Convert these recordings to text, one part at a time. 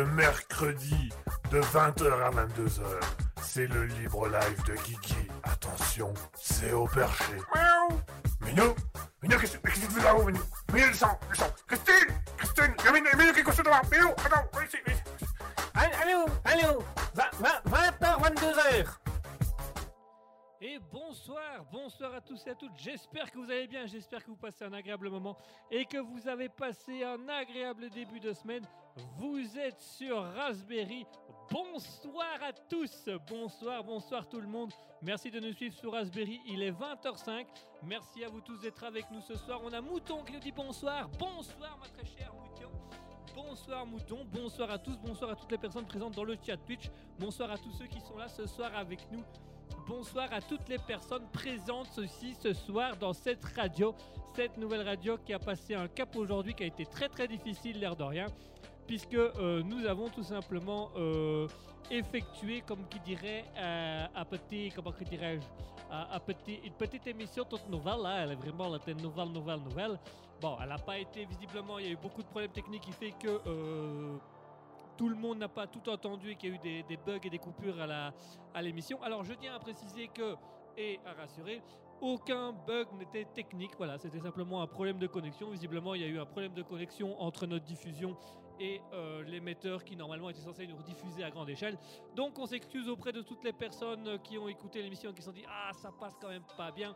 le mercredi de 20h à 22h. C'est le libre live de Kiki. Attention, c'est au perché. Miaou Minou Minou, qu'est-ce que tu fais là-haut, Minou? Minou, descends, descends. Christine Christine Il y a Minou, Minou qui est couché devant. Minou, attends, ici, viens ici. Allô, allô 20h, 22h et bonsoir, bonsoir à tous et à toutes. J'espère que vous allez bien, j'espère que vous passez un agréable moment et que vous avez passé un agréable début de semaine. Vous êtes sur Raspberry. Bonsoir à tous, bonsoir, bonsoir tout le monde. Merci de nous suivre sur Raspberry. Il est 20h05. Merci à vous tous d'être avec nous ce soir. On a Mouton qui nous dit bonsoir. Bonsoir ma très chère Mouton. Bonsoir Mouton, bonsoir à tous, bonsoir à toutes les personnes présentes dans le chat Twitch, bonsoir à tous ceux qui sont là ce soir avec nous. Bonsoir à toutes les personnes présentes ce soir dans cette radio, cette nouvelle radio qui a passé un cap aujourd'hui qui a été très très difficile l'air de rien, puisque euh, nous avons tout simplement euh, effectué, comme qui dirait, euh, un petit, comment que dirais-je, petit, une petite émission toute nouvelle, là, elle est vraiment était nouvelle, nouvelle, nouvelle. Bon, elle n'a pas été visiblement, il y a eu beaucoup de problèmes techniques qui fait que euh, tout le monde n'a pas tout entendu et qu'il y a eu des, bugs et des coupures à à l'émission. Alors je tiens à préciser que et à rassurer, aucun bug n'était technique. Voilà, c'était simplement un problème de connexion. Visiblement, il y a eu un problème de connexion entre notre diffusion et euh, l'émetteur qui normalement était censé nous rediffuser à grande échelle. Donc on s'excuse auprès de toutes les personnes qui ont écouté l'émission et qui se sont dit ah ça passe quand même pas bien.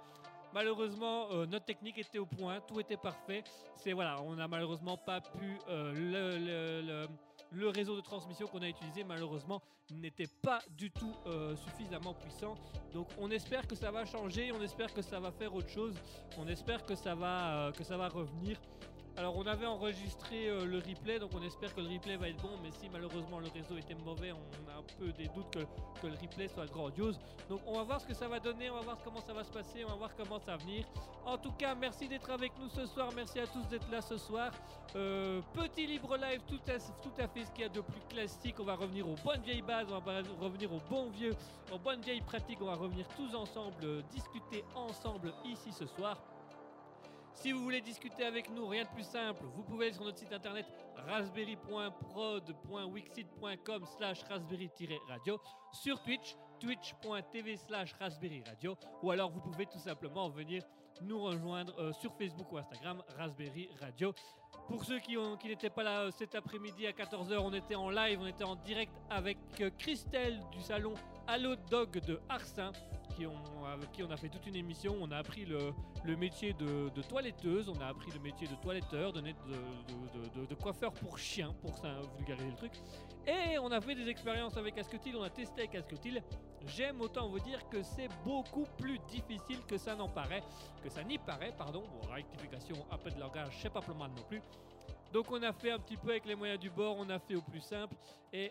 Malheureusement, euh, notre technique était au point, tout était parfait. C'est voilà, on n'a malheureusement pas pu euh, le- le réseau de transmission qu'on a utilisé malheureusement n'était pas du tout euh, suffisamment puissant. Donc on espère que ça va changer, on espère que ça va faire autre chose, on espère que ça va euh, que ça va revenir. Alors on avait enregistré euh, le replay, donc on espère que le replay va être bon, mais si malheureusement le réseau était mauvais, on a un peu des doutes que, le replay soit grandiose. Donc on va voir ce que ça va donner, on va voir comment ça va se passer, on va voir comment ça va venir. En tout cas, merci d'être avec nous ce soir, merci à tous d'être là ce soir. Euh, petit libre live, tout à, tout à fait ce qu'il y a de plus classique. On va revenir aux bonnes vieilles bases, on va revenir aux bons vieux, aux bonnes vieilles pratiques. On va revenir tous ensemble, euh, discuter ensemble ici ce soir. Si vous voulez discuter avec nous, rien de plus simple, vous pouvez aller sur notre site internet raspberry.prod.wixit.com slash raspberry-radio sur Twitch, twitch.tv slash raspberry radio ou alors vous pouvez tout simplement venir nous rejoindre euh, sur Facebook ou Instagram Raspberry Radio. Pour ceux qui n'étaient pas là euh, cet après-midi à 14h, on était en live, on était en direct avec euh, Christelle du salon Allo Dog de Arsin qui avec qui on a fait toute une émission. On a appris le, métier de, toiletteuse, on a appris le métier de toiletteur, de, coiffeur pour chien, pour ça vulgariser le truc. Et on a fait des expériences avec Asketil, on a testé avec. J'aime autant vous dire que c'est beaucoup plus difficile que ça n'en paraît, que ça n'y paraît, pardon. Bon, rectification, peu de langage, c'est pas mal non plus. Donc on a fait un petit peu avec les moyens du bord, on a fait au plus simple et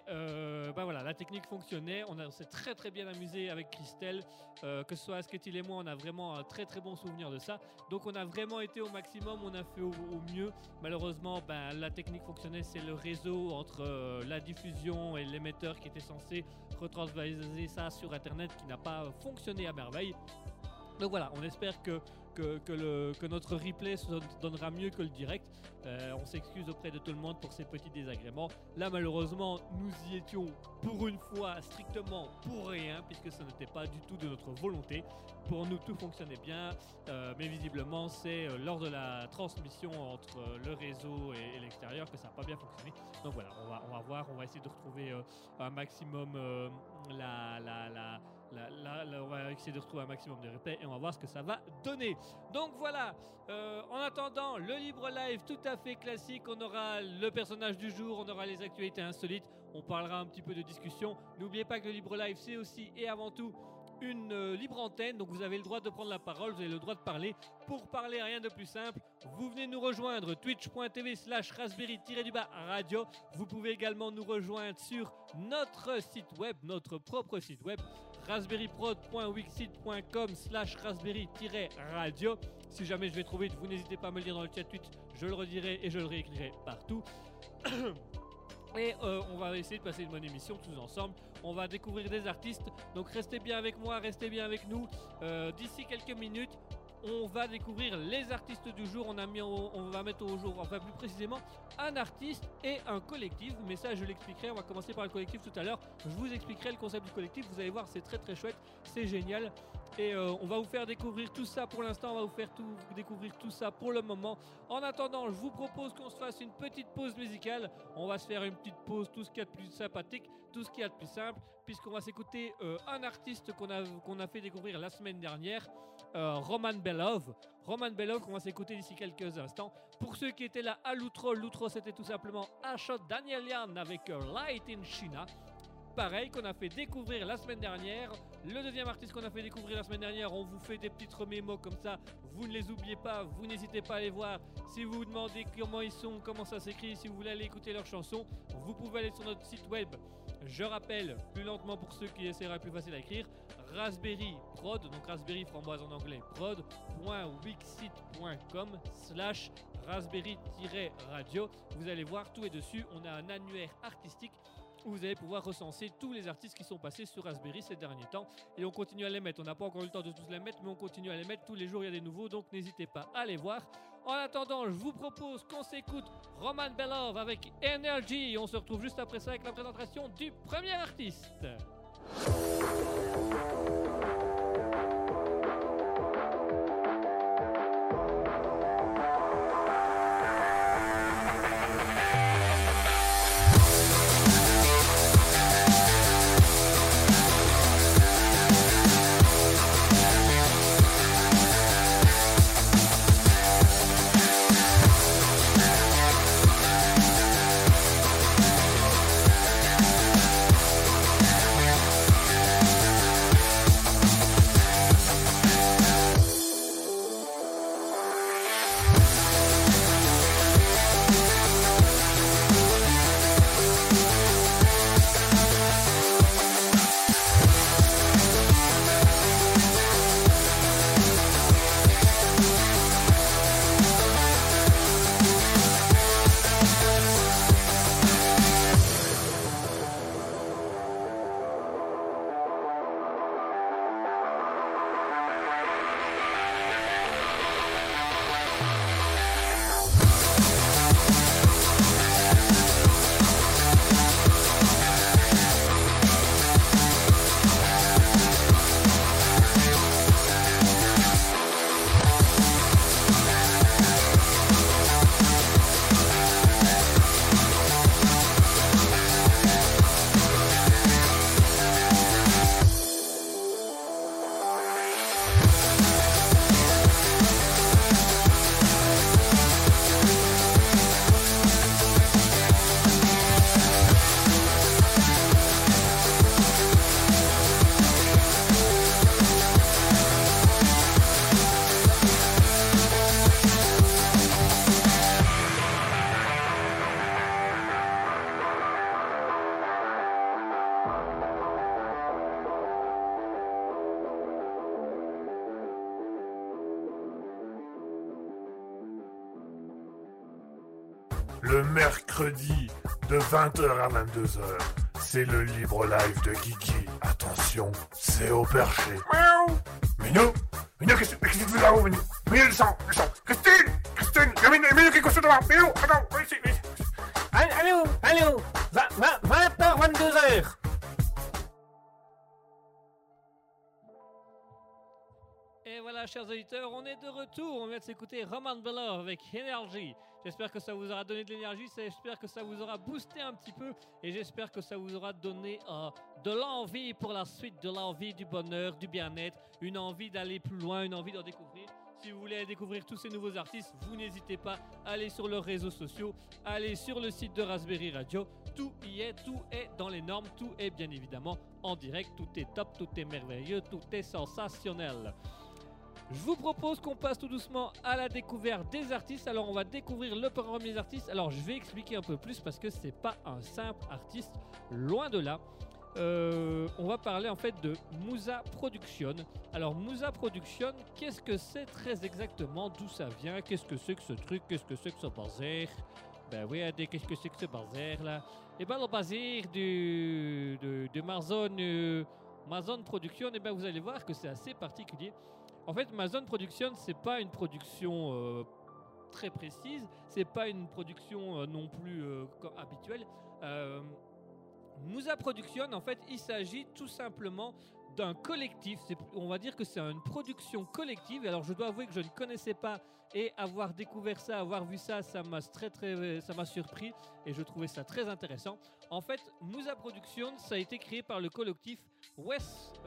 bah voilà, la technique fonctionnait. On, s'est très très bien amusé avec Christelle, euh, que ce soit Asketil et moi, on a vraiment un très très bon souvenir de ça. Donc on a vraiment été au maximum, on a fait au, mieux. Malheureusement, ben, la technique fonctionnait, c'est le réseau entre euh, la diffusion et l'émetteur qui était censé retransvaser ça sur Internet qui n'a pas fonctionné à merveille. Donc voilà, on espère que, que, notre replay se don- donnera mieux que le direct. Euh, on s'excuse auprès de tout le monde pour ces petits désagréments. Là, malheureusement, nous y étions pour une fois strictement pour rien, puisque ce n'était pas du tout de notre volonté. Pour nous, tout fonctionnait bien, euh, mais visiblement, c'est euh, lors de la transmission entre le réseau et, l'extérieur que ça n'a pas bien fonctionné. Donc voilà, on va, voir, on va essayer de retrouver un maximum la, la, la, la- on va essayer de retrouver un maximum de replays et on va voir ce que ça va donner. Donc voilà, euh, en attendant, le libre live tout à fait classique, on aura le personnage du jour, on aura les actualités insolites, on parlera un petit peu de discussion. N'oubliez pas que le libre live, c'est aussi et avant tout une euh, libre antenne, donc vous avez le droit de prendre la parole, vous avez le droit de parler. Pour parler, rien de plus simple, vous venez nous rejoindre twitch.tv slash raspberry-du-bas radio. Vous pouvez également nous rejoindre sur notre site web, notre propre site web, raspberryprod.wixit.com slash raspberry-radio. Si jamais je vais trouver, vous n'hésitez pas à me le dire dans le chat tweet, je le redirai et je le réécrirai partout. Et euh, on va essayer de passer une bonne émission tous ensemble. On va découvrir des artistes. Donc restez bien avec moi, restez bien avec nous. Euh, D'ici quelques minutes, on va découvrir les artistes du jour. On, va mettre au jour, enfin plus précisément, un artiste et un collectif. Mais ça, je l'expliquerai. On va commencer par le collectif tout à l'heure. Je vous expliquerai le concept du collectif. Vous allez voir, c'est très très chouette, c'est génial. Et euh, on va vous faire découvrir tout ça pour l'instant. On va vous faire découvrir tout ça pour le moment. En attendant, je vous propose qu'on se fasse une petite pause musicale. On va se faire une petite pause, tout ce qu'il y a de plus sympathique, tout ce qu'il y a de plus simple, puisqu'on va s'écouter euh, un artiste qu'on a, a fait découvrir la semaine dernière, euh, Roman Belov. Roman Belov qu'on va s'écouter d'ici quelques instants. Pour ceux qui étaient là à l'outro, l'outro c'était tout simplement Ashot Danielian avec Light in China pareil qu'on a fait découvrir la semaine dernière. Le deuxième artiste qu'on a fait découvrir la semaine dernière, on vous fait des petites remémos comme ça. Vous ne les oubliez pas, vous n'hésitez pas à les voir. Si vous vous demandez comment ils sont, comment ça s'écrit, si vous voulez aller écouter leurs chansons, vous pouvez aller sur notre site web. Je rappelle, plus lentement pour ceux qui essaieraient plus facile à écrire, Raspberry Prod, donc Raspberry framboise en anglais, prod.wixit.com slash raspberry-radio. Vous allez voir, tout est dessus. On a un annuaire artistique où vous allez pouvoir recenser tous les artistes qui sont passés sur Raspberry ces derniers temps. Et on continue à les mettre. On n'a pas encore eu le temps de tous les mettre, mais on continue à les mettre. Tous les jours, il y a des nouveaux, donc n'hésitez pas à les voir. En attendant, je vous propose qu'on s'écoute Roman Belov avec Energy. On se retrouve juste après ça avec la présentation du premier artiste. 20h à 22h. C'est le libre live de Kiki. Attention, c'est au perché. Miaou Minou Minou, qu'est-ce que tu fais là-haut, Minou Minou, descends, descends Christine Christine Minou, Minou, qu'est-ce que tu fais là Minou, attends, viens ici, viens ici Allô, allô 20h, 22h Et voilà, chers auditeurs, on est de retour. On vient de s'écouter Roman Belov avec Energy. J'espère que ça vous aura donné de l'énergie, j'espère que ça vous aura boosté un petit peu et j'espère que ça vous aura donné euh, de l'envie pour la suite, de l'envie du bonheur, du bien-être, une envie d'aller plus loin, une envie d'en découvrir. Si vous voulez découvrir tous ces nouveaux artistes, vous n'hésitez pas à aller sur leurs réseaux sociaux, aller sur le site de Raspberry Radio. Tout y est, tout est dans les normes, tout est bien évidemment en direct, tout est top, tout est merveilleux, tout est sensationnel. Je vous propose qu'on passe tout doucement à la découverte des artistes. Alors on va découvrir le premier artiste. Alors je vais expliquer un peu plus parce que c'est pas un simple artiste, loin de là. Euh, on va parler en fait de Musa Production. Alors Musa Production, qu'est-ce que c'est très exactement? D'où ça vient? Qu'est-ce que c'est que ce truc? Qu'est-ce que c'est que ce bazar? Ben oui, qu'est-ce que c'est que ce bazar là? Eh ben le bazar de, de, de Marzone, euh, Production, eh ben vous allez voir que c'est assez particulier. En fait, ma zone production, c'est pas une production euh, très précise, c'est pas une production euh, non plus euh, habituelle. Mousa Production, en fait, il s'agit tout simplement d'un collectif. On va dire que c'est une production collective. Alors, je dois avouer que je ne connaissais pas et avoir découvert ça, avoir vu ça, ça m'a très très, ça m'a surpris et je trouvais ça très intéressant. En fait, Mousa Production, ça a été créé par le collectif West,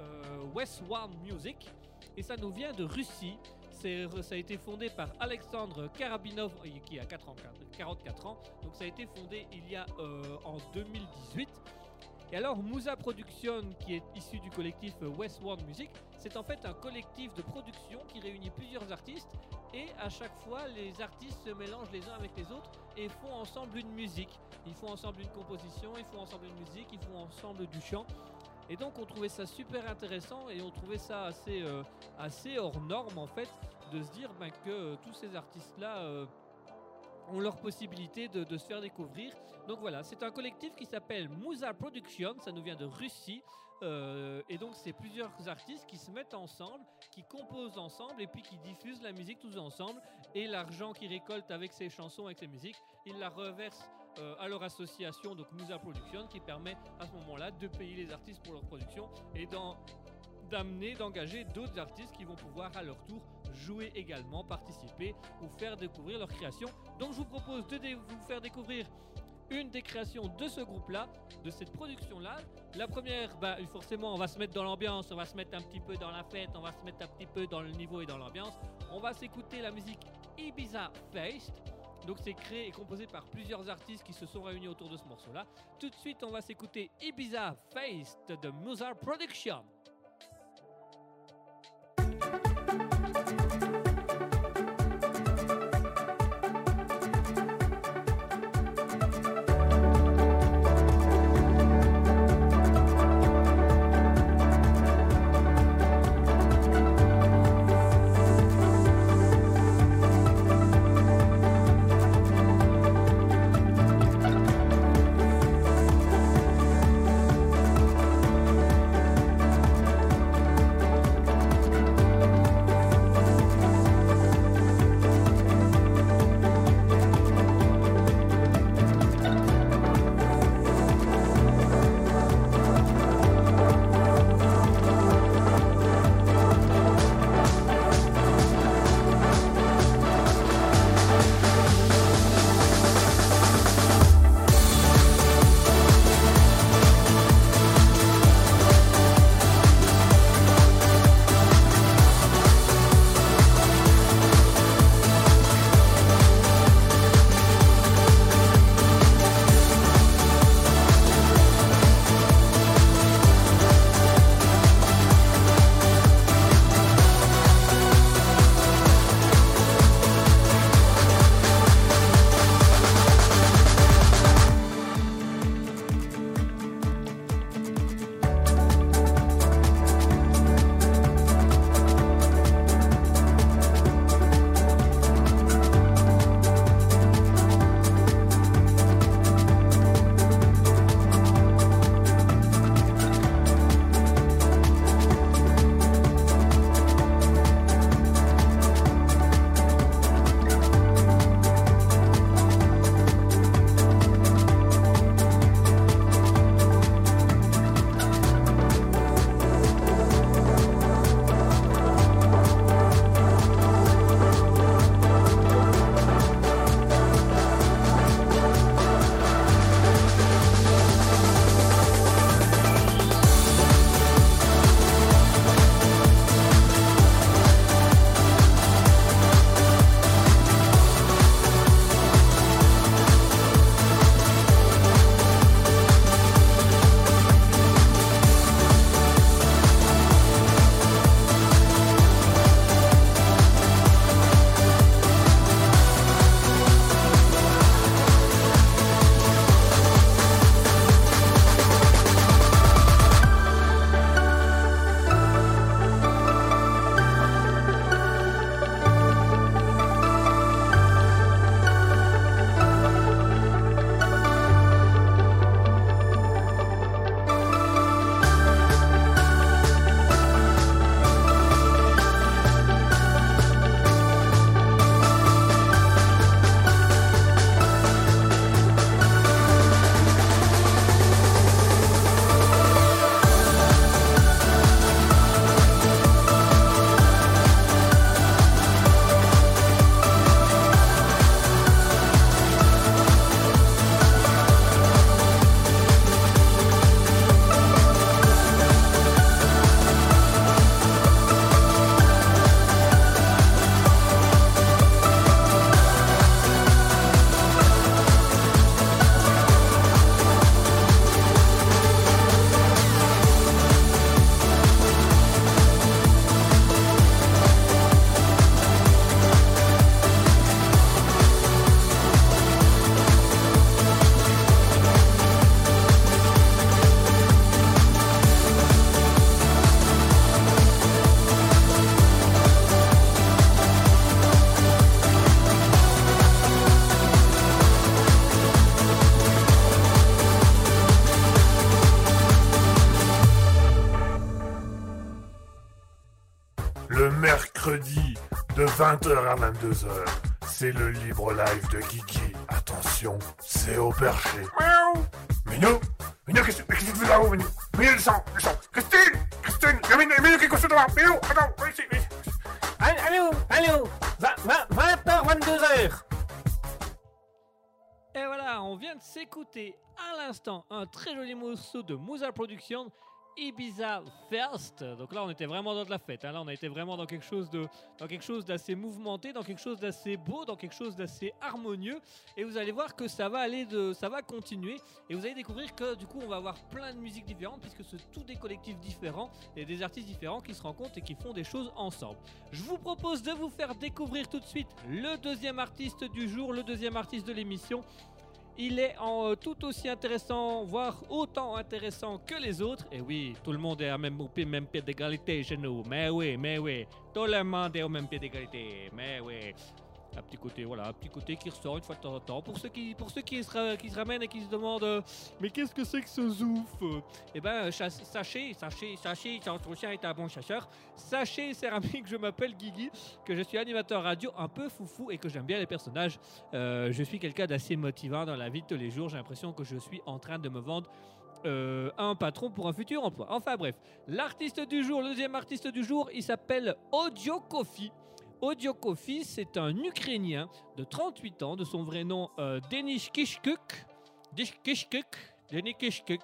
West One Music et ça nous vient de Russie. Ça a été fondé par Alexandre Karabinov, euh, qui a 4 ans, 44 ans. Donc ça a été fondé il y a euh, en 2018. Et alors Mousa Production, qui est issu du collectif euh, West One Music, c'est en fait un collectif de production qui réunit plusieurs artistes et à chaque fois les artistes se mélangent les uns avec les autres et font ensemble une musique. Ils font ensemble une composition, ils font ensemble une musique, ils font ensemble du chant. Et donc on trouvait ça super intéressant et on trouvait ça assez, euh, assez hors norme en fait de se dire ben, que euh, tous ces artistes-là euh, ont leur possibilité de, de se faire découvrir. Donc voilà, c'est un collectif qui s'appelle Mousa Production, ça nous vient de Russie. Et donc c'est plusieurs artistes qui se mettent ensemble, qui composent ensemble et puis qui diffusent la musique tous ensemble. Et l'argent qu'ils récoltent avec ces chansons, avec ces musiques, ils la reversent euh, à leur association, donc Mousa Production, qui permet à ce moment-là de payer les artistes pour leur production et d'amener, d'engager d'autres artistes qui vont pouvoir à leur tour jouer également, participer ou faire découvrir leur création. Donc je vous propose de vous faire découvrir une des créations de ce groupe-là, de cette production-là. La première, bah, forcément, on va se mettre dans l'ambiance, on va se mettre un petit peu dans la fête, on va se mettre un petit peu dans le niveau et dans l'ambiance. On va s'écouter la musique Ibiza Faced. Donc c'est créé et composé par plusieurs artistes qui se sont réunis autour de ce morceau-là. Tout de suite, on va s'écouter Ibiza Faced de Mozart Production. 20h à 22h. C'est le libre live de Kiki. Attention, c'est au perché. Miaou Minou Minou, qu'est-ce que tu fais là-haut, Minou Minou, descends, descends. Christine Christine Il y a Minou, Minou qui est couché devant. Minou, attends, viens ici, viens ici. Allô, allô 20h, 22h Et voilà, on vient de s'écouter à l'instant un très joli morceau de Moussa Production Ibiza First. Donc là, on était vraiment dans de la fête. hein. Là, on a été vraiment dans quelque chose de, dans quelque chose d'assez mouvementé, dans quelque chose d'assez beau, dans quelque chose d'assez harmonieux. Et vous allez voir que ça va aller de, ça va continuer. Et vous allez découvrir que du coup, on va avoir plein de musiques différentes puisque c'est tous des collectifs différents et des artistes différents qui se rencontrent et qui font des choses ensemble. Je vous propose de vous faire découvrir tout de suite le deuxième artiste du jour, le deuxième artiste de l'émission. Il est en, euh, tout aussi intéressant, voire autant intéressant que les autres. Et oui, tout le monde est à même, au même pied d'égalité chez nous. Mais oui, mais oui. Tout le monde est au même pied d'égalité. Mais oui. Un petit côté, voilà, un petit côté qui ressort une fois de temps en temps. Pour ceux qui, pour ceux qui, se, qui se ramènent et qui se demandent euh, Mais qu'est-ce que c'est que ce zouf Eh ben, chasse- sachez, sachez, sachez, son chien est un bon chasseur. Sachez, cher ami, que je m'appelle Guigui, que je suis animateur radio un peu foufou et que j'aime bien les personnages. Euh, je suis quelqu'un d'assez motivant dans la vie de tous les jours. J'ai l'impression que je suis en train de me vendre euh, un patron pour un futur emploi. Enfin bref, l'artiste du jour, le deuxième artiste du jour, il s'appelle Audio Kofi. Audio Kofi, c'est un Ukrainien de 38 ans, de son vrai nom euh, Denis Kishkuk. Denis Kishkuk.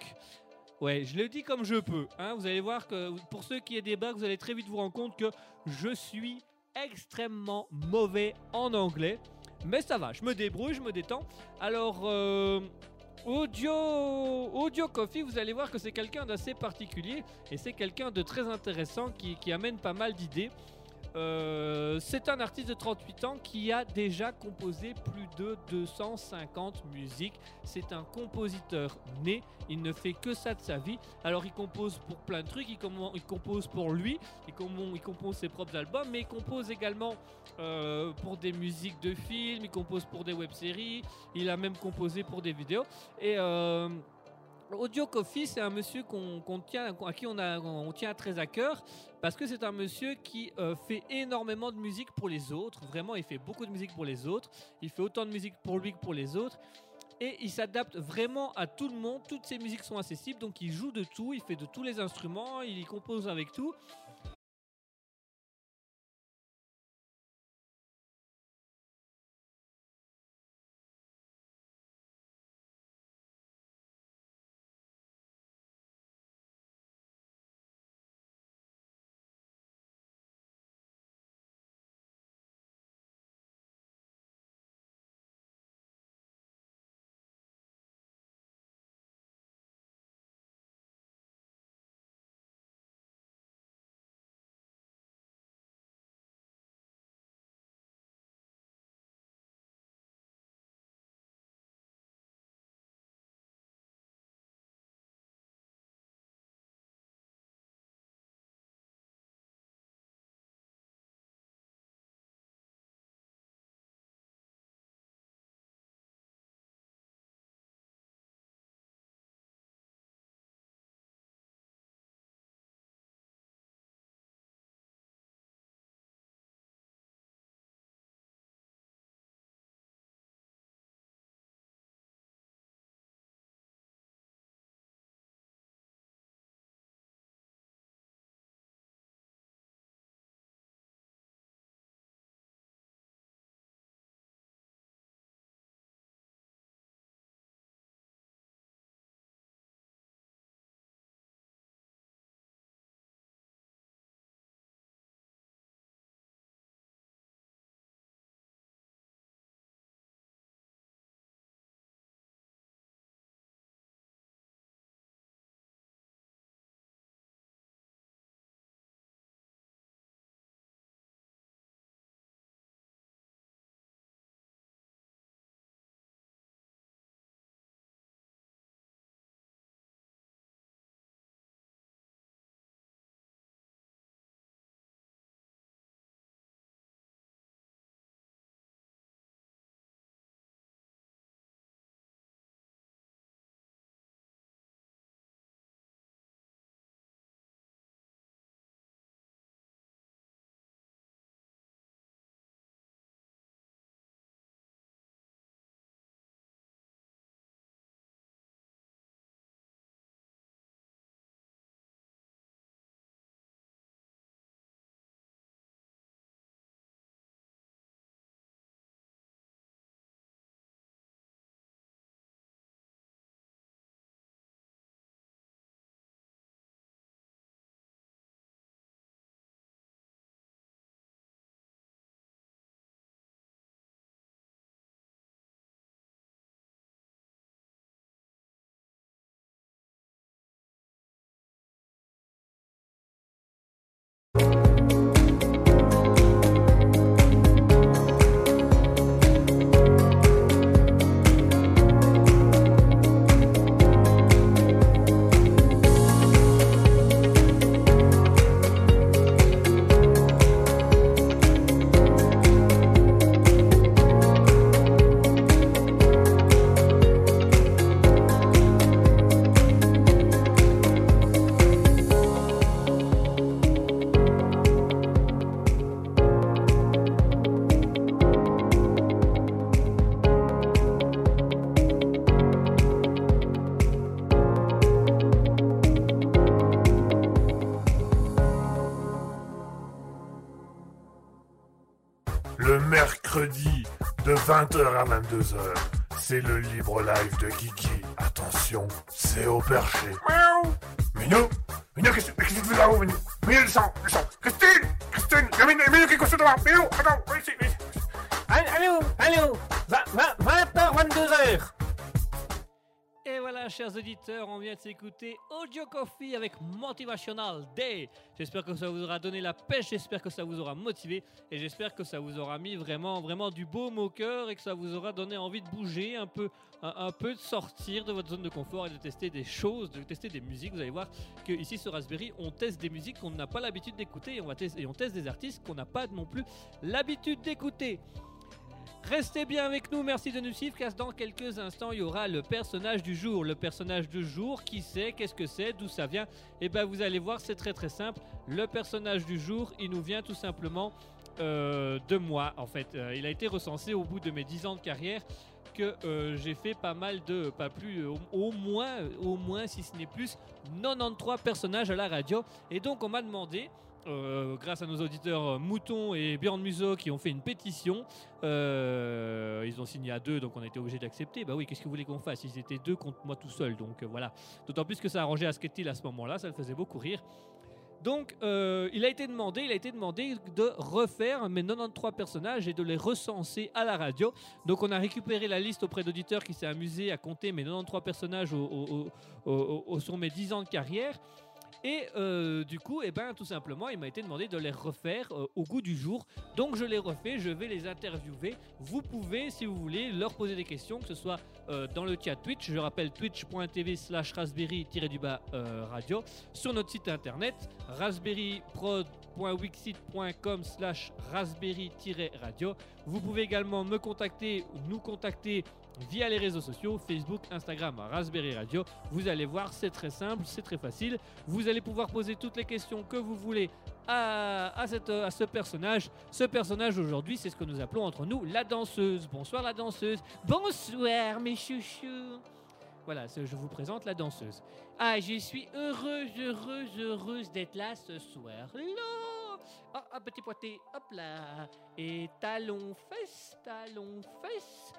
Ouais, je le dis comme je peux. hein. Vous allez voir que pour ceux qui aient des bacs, vous allez très vite vous rendre compte que je suis extrêmement mauvais en anglais. Mais ça va, je me débrouille, je me détends. Alors, euh, Audio, Audio vous allez voir que c'est quelqu'un d'assez particulier et c'est quelqu'un de très intéressant qui amène pas mal d'idées. Euh, c'est un artiste de 38 ans qui a déjà composé plus de 250 musiques. C'est un compositeur né, il ne fait que ça de sa vie. Alors il compose pour plein de trucs, il, il compose pour lui, il, compose ses propres albums, mais il compose également euh, pour des musiques de films, il compose pour des web-séries, il a même composé pour des vidéos. Et euh, Audio Coffee, c'est un monsieur qu'on tient, à qui on, on tient très à cœur parce que c'est un monsieur qui euh, fait énormément de musique pour les autres. Vraiment, il fait beaucoup de musique pour les autres. Il fait autant de musique pour lui que pour les autres. Et il s'adapte vraiment à tout le monde. Toutes ses musiques sont accessibles, donc il joue de tout, il fait de tous les instruments, il y compose avec tout. 20h à 22h. C'est le libre live de Kiki. Attention, c'est au perché. Miaou Minou de s'écouter Audio Coffee avec Motivational Day. J'espère que ça vous aura donné la pêche, j'espère que ça vous aura motivé et j'espère que ça vous aura mis vraiment, vraiment du baume au cœur et que ça vous aura donné envie de bouger un peu, un, peu de sortir de votre zone de confort et de tester des choses, de tester des musiques. Vous allez voir que ici sur Raspberry, on teste des musiques qu'on n'a pas l'habitude d'écouter et on, et on teste des artistes qu'on n'a pas non plus l'habitude d'écouter. Restez bien avec nous, merci de nous suivre car dans quelques instants il y aura le personnage du jour. Le personnage du jour, qui c'est, qu'est-ce que c'est, d'où ça vient? Et eh bien vous allez voir, c'est très très simple. Le personnage du jour, il nous vient tout simplement euh, de moi en fait. Euh, il a été recensé au bout de mes 10 ans de carrière que euh, j'ai fait pas mal de, pas plus, au, moins, au moins si ce n'est plus, 93 personnages à la radio. Et donc on m'a demandé euh, grâce à nos auditeurs euh, Mouton et Björn Muso qui ont fait une pétition. Euh, ils ont signé à deux, donc on a été obligé d'accepter. Bah oui, qu'est-ce que vous voulez qu'on fasse? Ils étaient deux contre moi tout seul, donc voilà. D'autant plus que ça a arrangé Asketil à ce moment-là, ça le faisait beaucoup rire. Donc, il a été demandé, il a été demandé de refaire mes 93 personnages et de les recenser à la radio. Donc, on a récupéré la liste auprès d'auditeurs qui s'est amusé à compter mes 93 personnages au, sur mes 10 ans de carrière. Et euh, du coup, eh ben, tout simplement, il m'a été demandé de les refaire euh, au goût du jour. Donc je les refais, je vais les interviewer. Vous pouvez, si vous voulez, leur poser des questions, que ce soit euh, dans le chat Twitch. Je rappelle twitch.tv slash raspberry-du-bas radio. Sur notre site internet, raspberryprod.wixit.com slash raspberry-radio. Vous pouvez également me contacter ou nous contacter via les réseaux sociaux, Facebook, Instagram, Raspberry Radio. Vous allez voir, c'est très simple, c'est très facile. Vous allez pouvoir poser toutes les questions que vous voulez à, à, à ce personnage. Ce personnage aujourd'hui, c'est ce que nous appelons entre nous la danseuse. Bonsoir la danseuse. Bonsoir mes chouchous. Voilà, je vous présente la danseuse. Ah, je suis heureuse, heureuse, heureuse d'être là ce soir. Oh, un petit poité, hop là. Et talons, fesses, talons, fesses.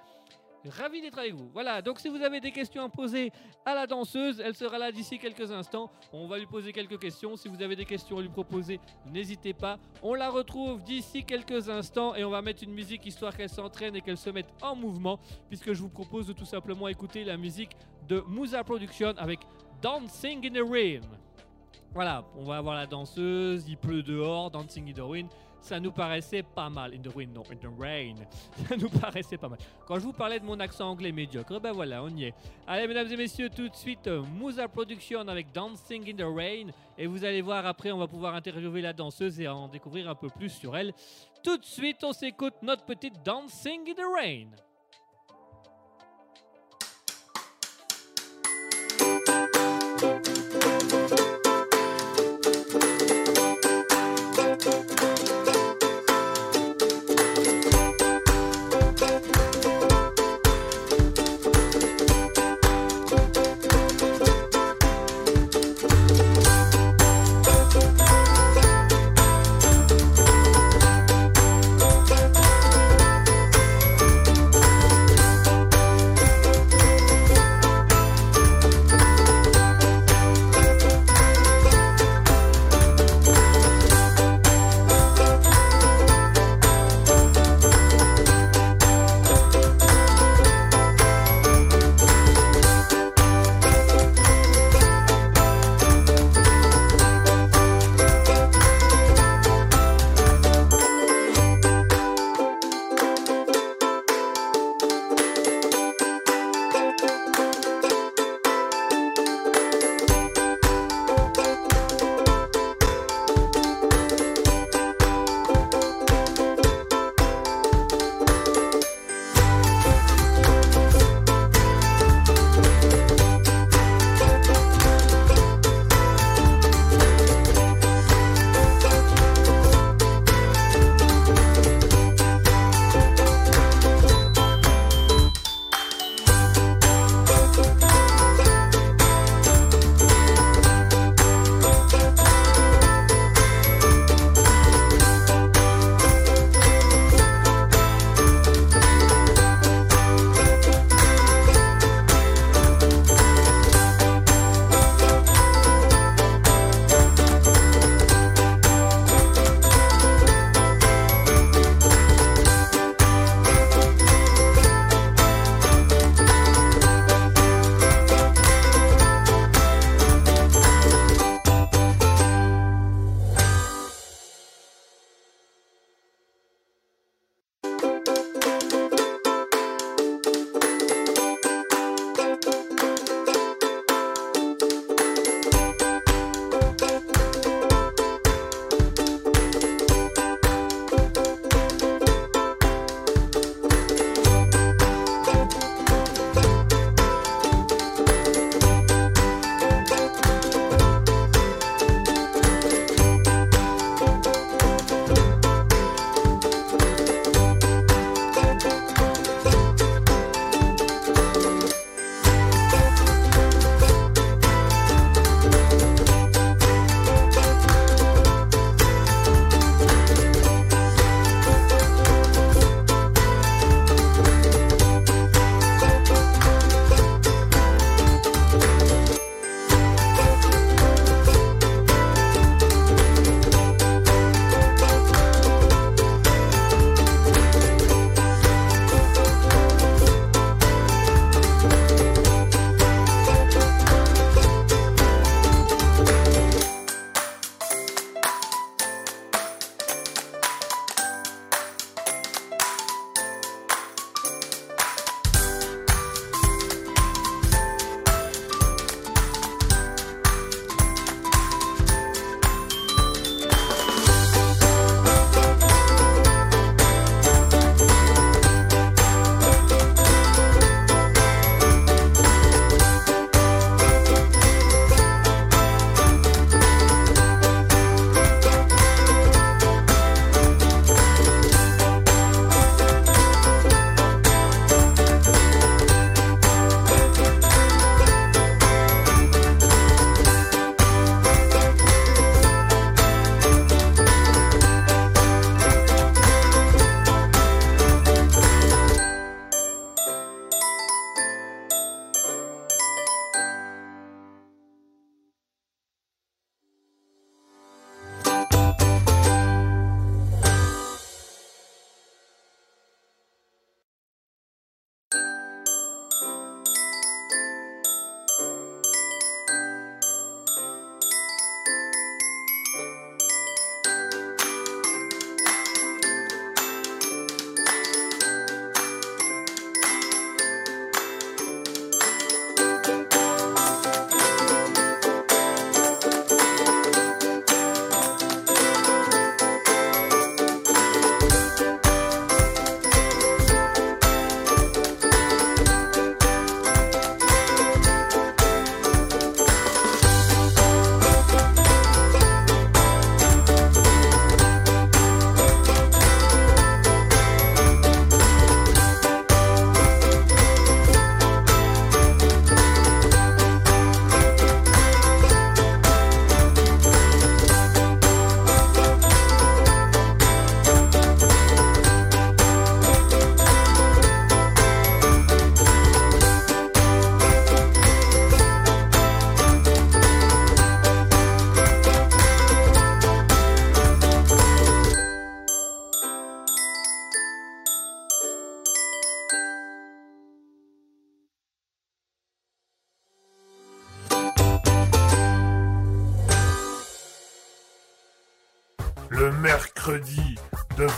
Ravi d'être avec vous. Voilà, donc si vous avez des questions à poser à la danseuse, elle sera là d'ici quelques instants. On va lui poser quelques questions. Si vous avez des questions à lui proposer, n'hésitez pas. On la retrouve d'ici quelques instants et on va mettre une musique histoire qu'elle s'entraîne et qu'elle se mette en mouvement, puisque je vous propose de tout simplement écouter la musique de Musa Production avec Dancing in the Rain. Voilà, on va avoir la danseuse, il pleut dehors, Dancing in the Rain ça nous paraissait pas mal. In the wind, in the rain. Ça nous paraissait pas mal. Quand je vous parlais de mon accent anglais médiocre, ben voilà, on y est. Allez, mesdames et messieurs, tout de suite, euh, Mousa Production avec Dancing in the Rain. Et vous allez voir, après, on va pouvoir interviewer la danseuse et en découvrir un peu plus sur elle. Tout de suite, on s'écoute notre petite Dancing in the Rain.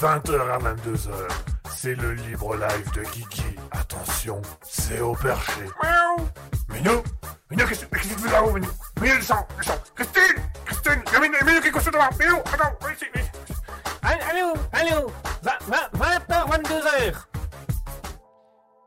20h à 22h. C'est le libre live de Kiki. Attention, c'est au perché. Miaou. Minou Minou, qu'est-ce que tu fais là-haut, Minou Minou, descends, descends. Christine! Christine! Il y a Minou, Minou qui est couché devant. Minou, attends, viens ici, viens ici. Allô, allô 20h, 22h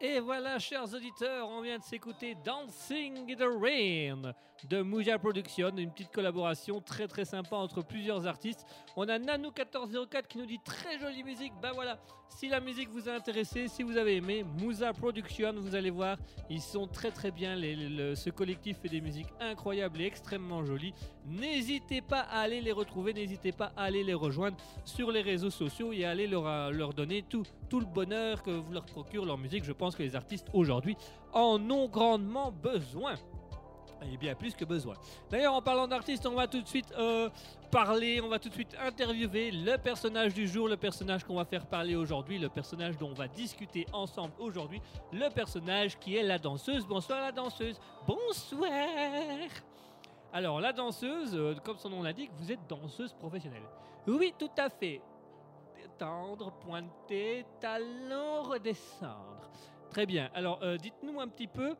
et voilà, chers auditeurs, on vient de s'écouter Dancing in the Rain de Mouja Production, une petite collaboration très très sympa entre plusieurs artistes. On a Nanou1404 qui nous dit très jolie musique. Bah voilà, si la musique vous a intéressé, si vous avez aimé Mouja Production, vous allez voir, ils sont très très bien. ce collectif fait des musiques incroyables et extrêmement jolies. N'hésitez pas à aller les retrouver, n'hésitez pas à aller les rejoindre sur les réseaux sociaux et à aller leur, leur donner tout, tout le bonheur que vous leur procure leur musique. Je pense que les artistes aujourd'hui en ont grandement besoin. Et bien plus que besoin. D'ailleurs, en parlant d'artistes, on va tout de suite euh, parler, on va tout de suite interviewer le personnage du jour, le personnage qu'on va faire parler aujourd'hui, le personnage dont on va discuter ensemble aujourd'hui, le personnage qui est la danseuse. Bonsoir la danseuse. Bonsoir. Alors, la danseuse, euh, comme son nom l'indique, vous êtes danseuse professionnelle. Oui, tout à fait. Tendre, pointer, talon, redescendre. Très bien. Alors, euh, dites-nous un petit peu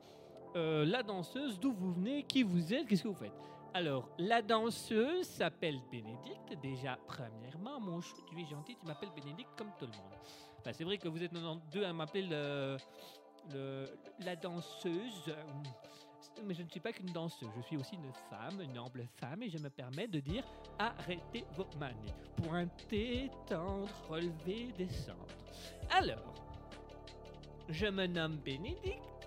euh, la danseuse, d'où vous venez, qui vous êtes, qu'est-ce que vous faites? Alors, la danseuse s'appelle Bénédicte. Déjà, premièrement, mon chou, tu es gentil, tu m'appelles Bénédicte comme tout le monde. Enfin, c'est vrai que vous êtes 92 à m'appeler le, la danseuse. Mais je ne suis pas qu'une danseuse, je suis aussi une femme, une humble femme, et je me permets de dire arrêtez vos manies. Pointer, tendre, relever, descendre. Alors, je me nomme Bénédicte.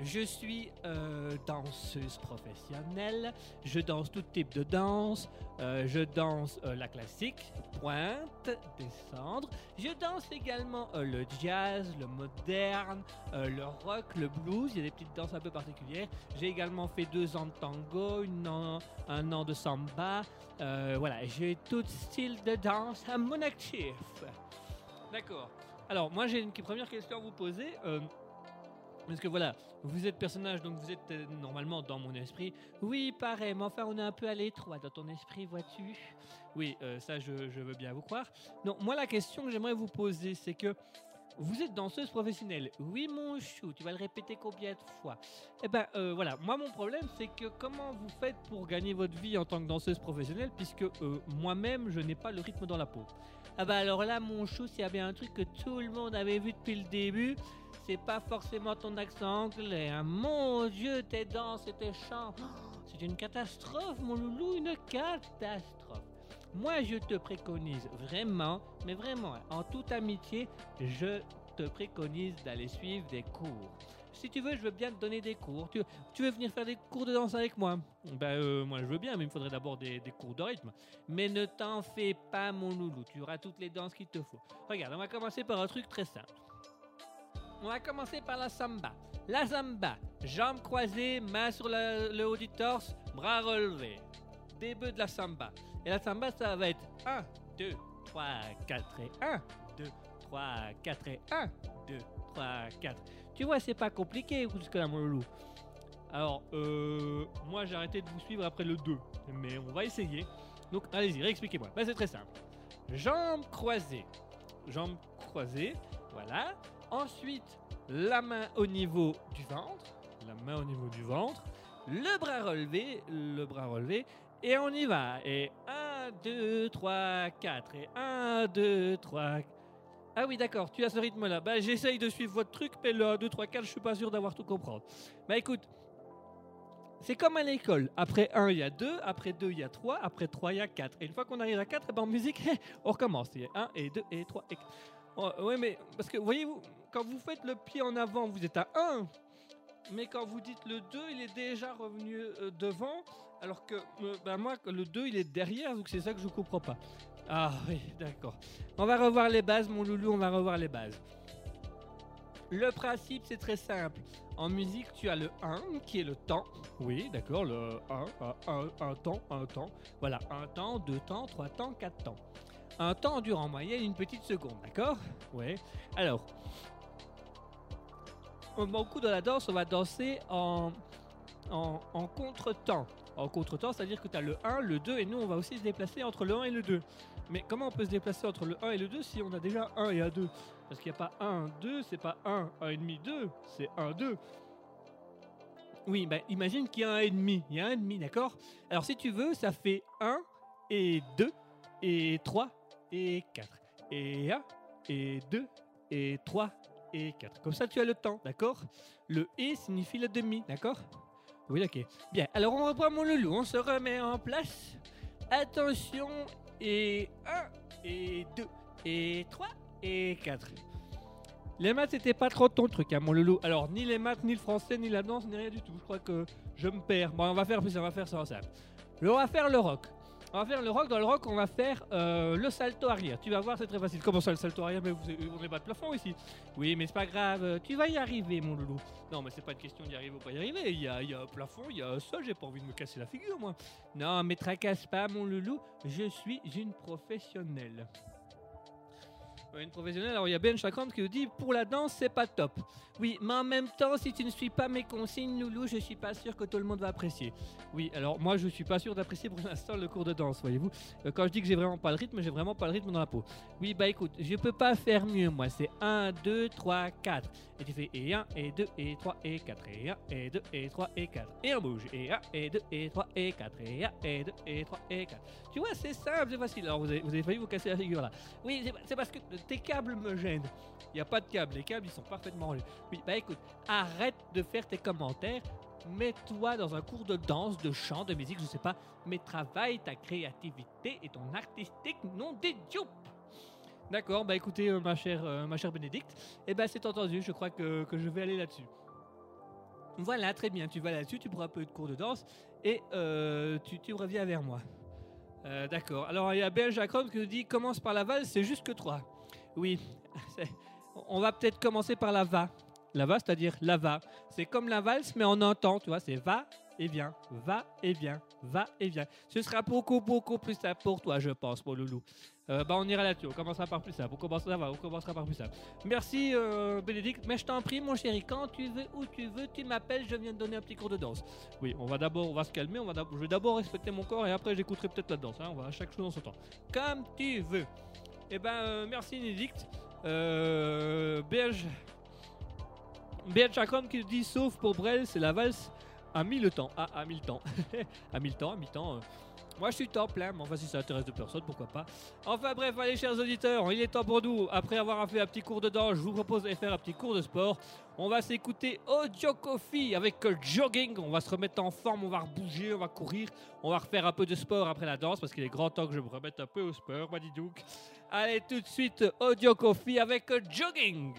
Je suis euh, danseuse professionnelle. Je danse tout type de danse. Euh, je danse euh, la classique, pointe, descendre. Je danse également le jazz, le moderne, le rock, le blues. Il y a des petites danses un peu particulières. J'ai également fait deux ans de tango, un an de samba. voilà, j'ai tout style de danse à mon actif. D'accord. Alors, moi, j'ai une première question à vous poser. Parce que voilà, vous êtes personnage, donc vous êtes euh, normalement dans mon esprit. Oui, pareil, mais enfin, on est un peu à l'étroit dans ton esprit, vois-tu Oui, euh, ça, je, veux bien vous croire. Non, moi, la question que j'aimerais vous poser, c'est que vous êtes danseuse professionnelle. Oui, mon chou, tu vas le répéter combien de fois? Eh ben, voilà, moi, mon problème, c'est que comment vous faites pour gagner votre vie en tant que danseuse professionnelle, puisque moi-même, je n'ai pas le rythme dans la peau? Ah bah alors là, mon chou, s'il y avait un truc que tout le monde avait vu depuis le début, c'est pas forcément ton accent anglais. Hein. Mon Dieu, tes danses et tes chants, c'est une catastrophe, mon loulou, une catastrophe. Moi, je te préconise vraiment, mais vraiment, hein, en toute amitié, je te préconise d'aller suivre des cours si tu veux, je veux bien te donner des cours. Tu, veux venir faire des cours de danse avec moi? Ben, euh, moi, je veux bien, mais il faudrait d'abord des, cours de rythme. Mais ne t'en fais pas, mon loulou. Tu auras toutes les danses qu'il te faut. Regarde, on va commencer par un truc très simple. On va commencer par la samba. La samba, jambes croisées, mains sur le haut du torse, bras relevés. Début de la samba. Et la samba, ça va être 1, 2, 3, 4 et 1, 2, 3, 4 et 1, 2, 3, 4. Tu vois, c'est pas compliqué jusque-là, mon loulou. Alors, euh, moi j'ai arrêté de vous suivre après le 2, mais on va essayer. Donc, allez-y, réexpliquez-moi. Ben, c'est très simple. Jambes croisées. Jambes croisées, voilà. Ensuite, la main au niveau du ventre. La main au niveau du ventre. Le bras relevé, le bras relevé. Et on y va. Et 1, 2, 3, 4. Et 1, 2, 3, ah oui, d'accord, tu as ce rythme-là. Bah, j'essaye de suivre votre truc, mais le 2, 3, 4, je suis pas sûr d'avoir tout comprendre. Bah écoute, c'est comme à l'école. Après 1, il y a 2, après 2, il y a 3, après 3, il y a 4. Et une fois qu'on arrive à 4, eh ben, en musique, on recommence. Il y a 1 et 2 et 3 et 4. Oh, oui, mais parce que voyez-vous, quand vous faites le pied en avant, vous êtes à 1. Mais quand vous dites le 2, il est déjà revenu euh, devant. Alors que euh, bah, moi, le 2, il est derrière, donc c'est ça que je comprends pas. Ah oui, d'accord. On va revoir les bases, mon loulou, on va revoir les bases. Le principe, c'est très simple. En musique, tu as le 1 qui est le temps. Oui, d'accord, le 1, 1, temps, un temps. Voilà, un temps, deux temps, trois temps, quatre temps. Un temps dure en moyenne une petite seconde, d'accord? Oui. Alors, beaucoup de la danse, on va danser en, contre-temps. En contre-temps, c'est-à-dire que tu as le 1, le 2, et nous, on va aussi se déplacer entre le 1 et le 2. Mais comment on peut se déplacer entre le 1 et le 2 si on a déjà 1 et 1, 2 Parce qu'il n'y a pas 1, 2, c'est pas 1, 1 et demi, 2, c'est 1, 2. Oui, bah imagine qu'il y a un et demi. Il y a un et demi, d'accord? Alors si tu veux, ça fait 1 et 2 et 3 et 4. Et 1 et 2 et 3 et 4. Comme ça, tu as le temps, d'accord? Le et signifie le demi, d'accord? Oui, ok. Bien, alors on reprend mon loulou, on se remet en place. Attention, et 1 et 2 et 3 et 4. Les maths, c'était pas trop ton truc, hein, mon loulou. Alors, ni les maths, ni le français, ni la danse, ni rien du tout. Je crois que je me perds. Bon, on va faire plus, on va faire ça ensemble. On va faire le rock. On va faire le rock. Dans le rock, on va faire euh, le salto arrière. Tu vas voir, c'est très facile. Comment ça, le salto arrière? Mais vous, on n'est pas de plafond ici. Oui, mais c'est pas grave. Tu vas y arriver, mon loulou. Non, mais c'est pas une question d'y arriver ou pas y arriver. Il y a, il y a un plafond, il y a un sol. J'ai pas envie de me casser la figure, moi. Non, mais tracasse pas, mon loulou. Je suis une professionnelle. Ouais, Une professionnelle, alors il y a Ben Chakram qui nous dit pour la danse c'est pas top. Oui, mais en même temps, si tu ne suis pas mes consignes, Loulou, je suis pas sûr que tout le monde va apprécier. Oui, alors moi je suis pas sûr d'apprécier pour l'instant le cours de danse, voyez-vous. Euh, quand je dis que j'ai vraiment pas le rythme, j'ai vraiment pas le rythme dans la peau. Oui, bah écoute, je peux pas faire mieux, moi. C'est 1, 2, 3, 4. Et tu fais et 1, et 2, et 3, et 4. Et 1, et 2, et 3, et 4. Et on bouge. Et 1, et 2, et 3, et 4. Et 1, et 2, et 3, et 4. Tu vois, c'est simple, c'est facile. Alors vous avez, vous avez failli vous casser la figure là. Oui, c'est parce que tes câbles me gênent. Il n'y a pas de câbles, les câbles ils sont parfaitement rangés. Oui, bah écoute, arrête de faire tes commentaires. Mets-toi dans un cours de danse, de chant, de musique, je sais pas, mais travaille ta créativité et ton artistique, non d'idiot. D'accord, bah écoutez, euh, ma chère, euh, ma chère Bénédicte, eh ben c'est entendu, je crois que, que je vais aller là-dessus. Voilà, très bien, tu vas là-dessus, tu prends un peu de cours de danse et euh, tu, reviens vers moi. D'accord, alors il y a Ben Jacron qui nous dit commence par la valse, c'est juste que 3. Oui, on va peut-être commencer par la va. La va, c'est-à-dire la va. C'est comme la valse, mais en un temps, tu vois, c'est va et vient, va et vient, va et vient. Ce sera beaucoup, beaucoup plus simple pour toi, je pense, mon loulou. Euh, bah, on ira là-dessus, on commencera par plus simple. On commencera, par plus simple. Merci, euh, Bénédicte. Mais je t'en prie, mon chéri, quand tu veux, où tu veux, tu m'appelles, je viens te donner un petit cours de danse. Oui, on va d'abord, on va se calmer, on va je vais d'abord respecter mon corps et après j'écouterai peut-être la danse. hein. On va à chaque chose en son temps. Comme tu veux. Eh ben, euh, merci, Bénédicte. Euh, BH. BH qui dit sauf pour Brel, c'est la valse à mille temps. Ah, à mille temps. à mille temps, à mille temps. euh. Moi, je suis temps plein, mais enfin, si ça intéresse de personne, pourquoi pas. Enfin, bref, allez, chers auditeurs, il est temps pour nous, après avoir fait un petit cours de danse, je vous propose d'aller faire un petit cours de sport. On va s'écouter Audio Coffee avec jogging. On va se remettre en forme, on va rebouger, on va courir, on va refaire un peu de sport après la danse parce qu'il est grand temps que je me remette un peu au sport, Madidouk. Allez, tout de suite, Audio Coffee avec jogging.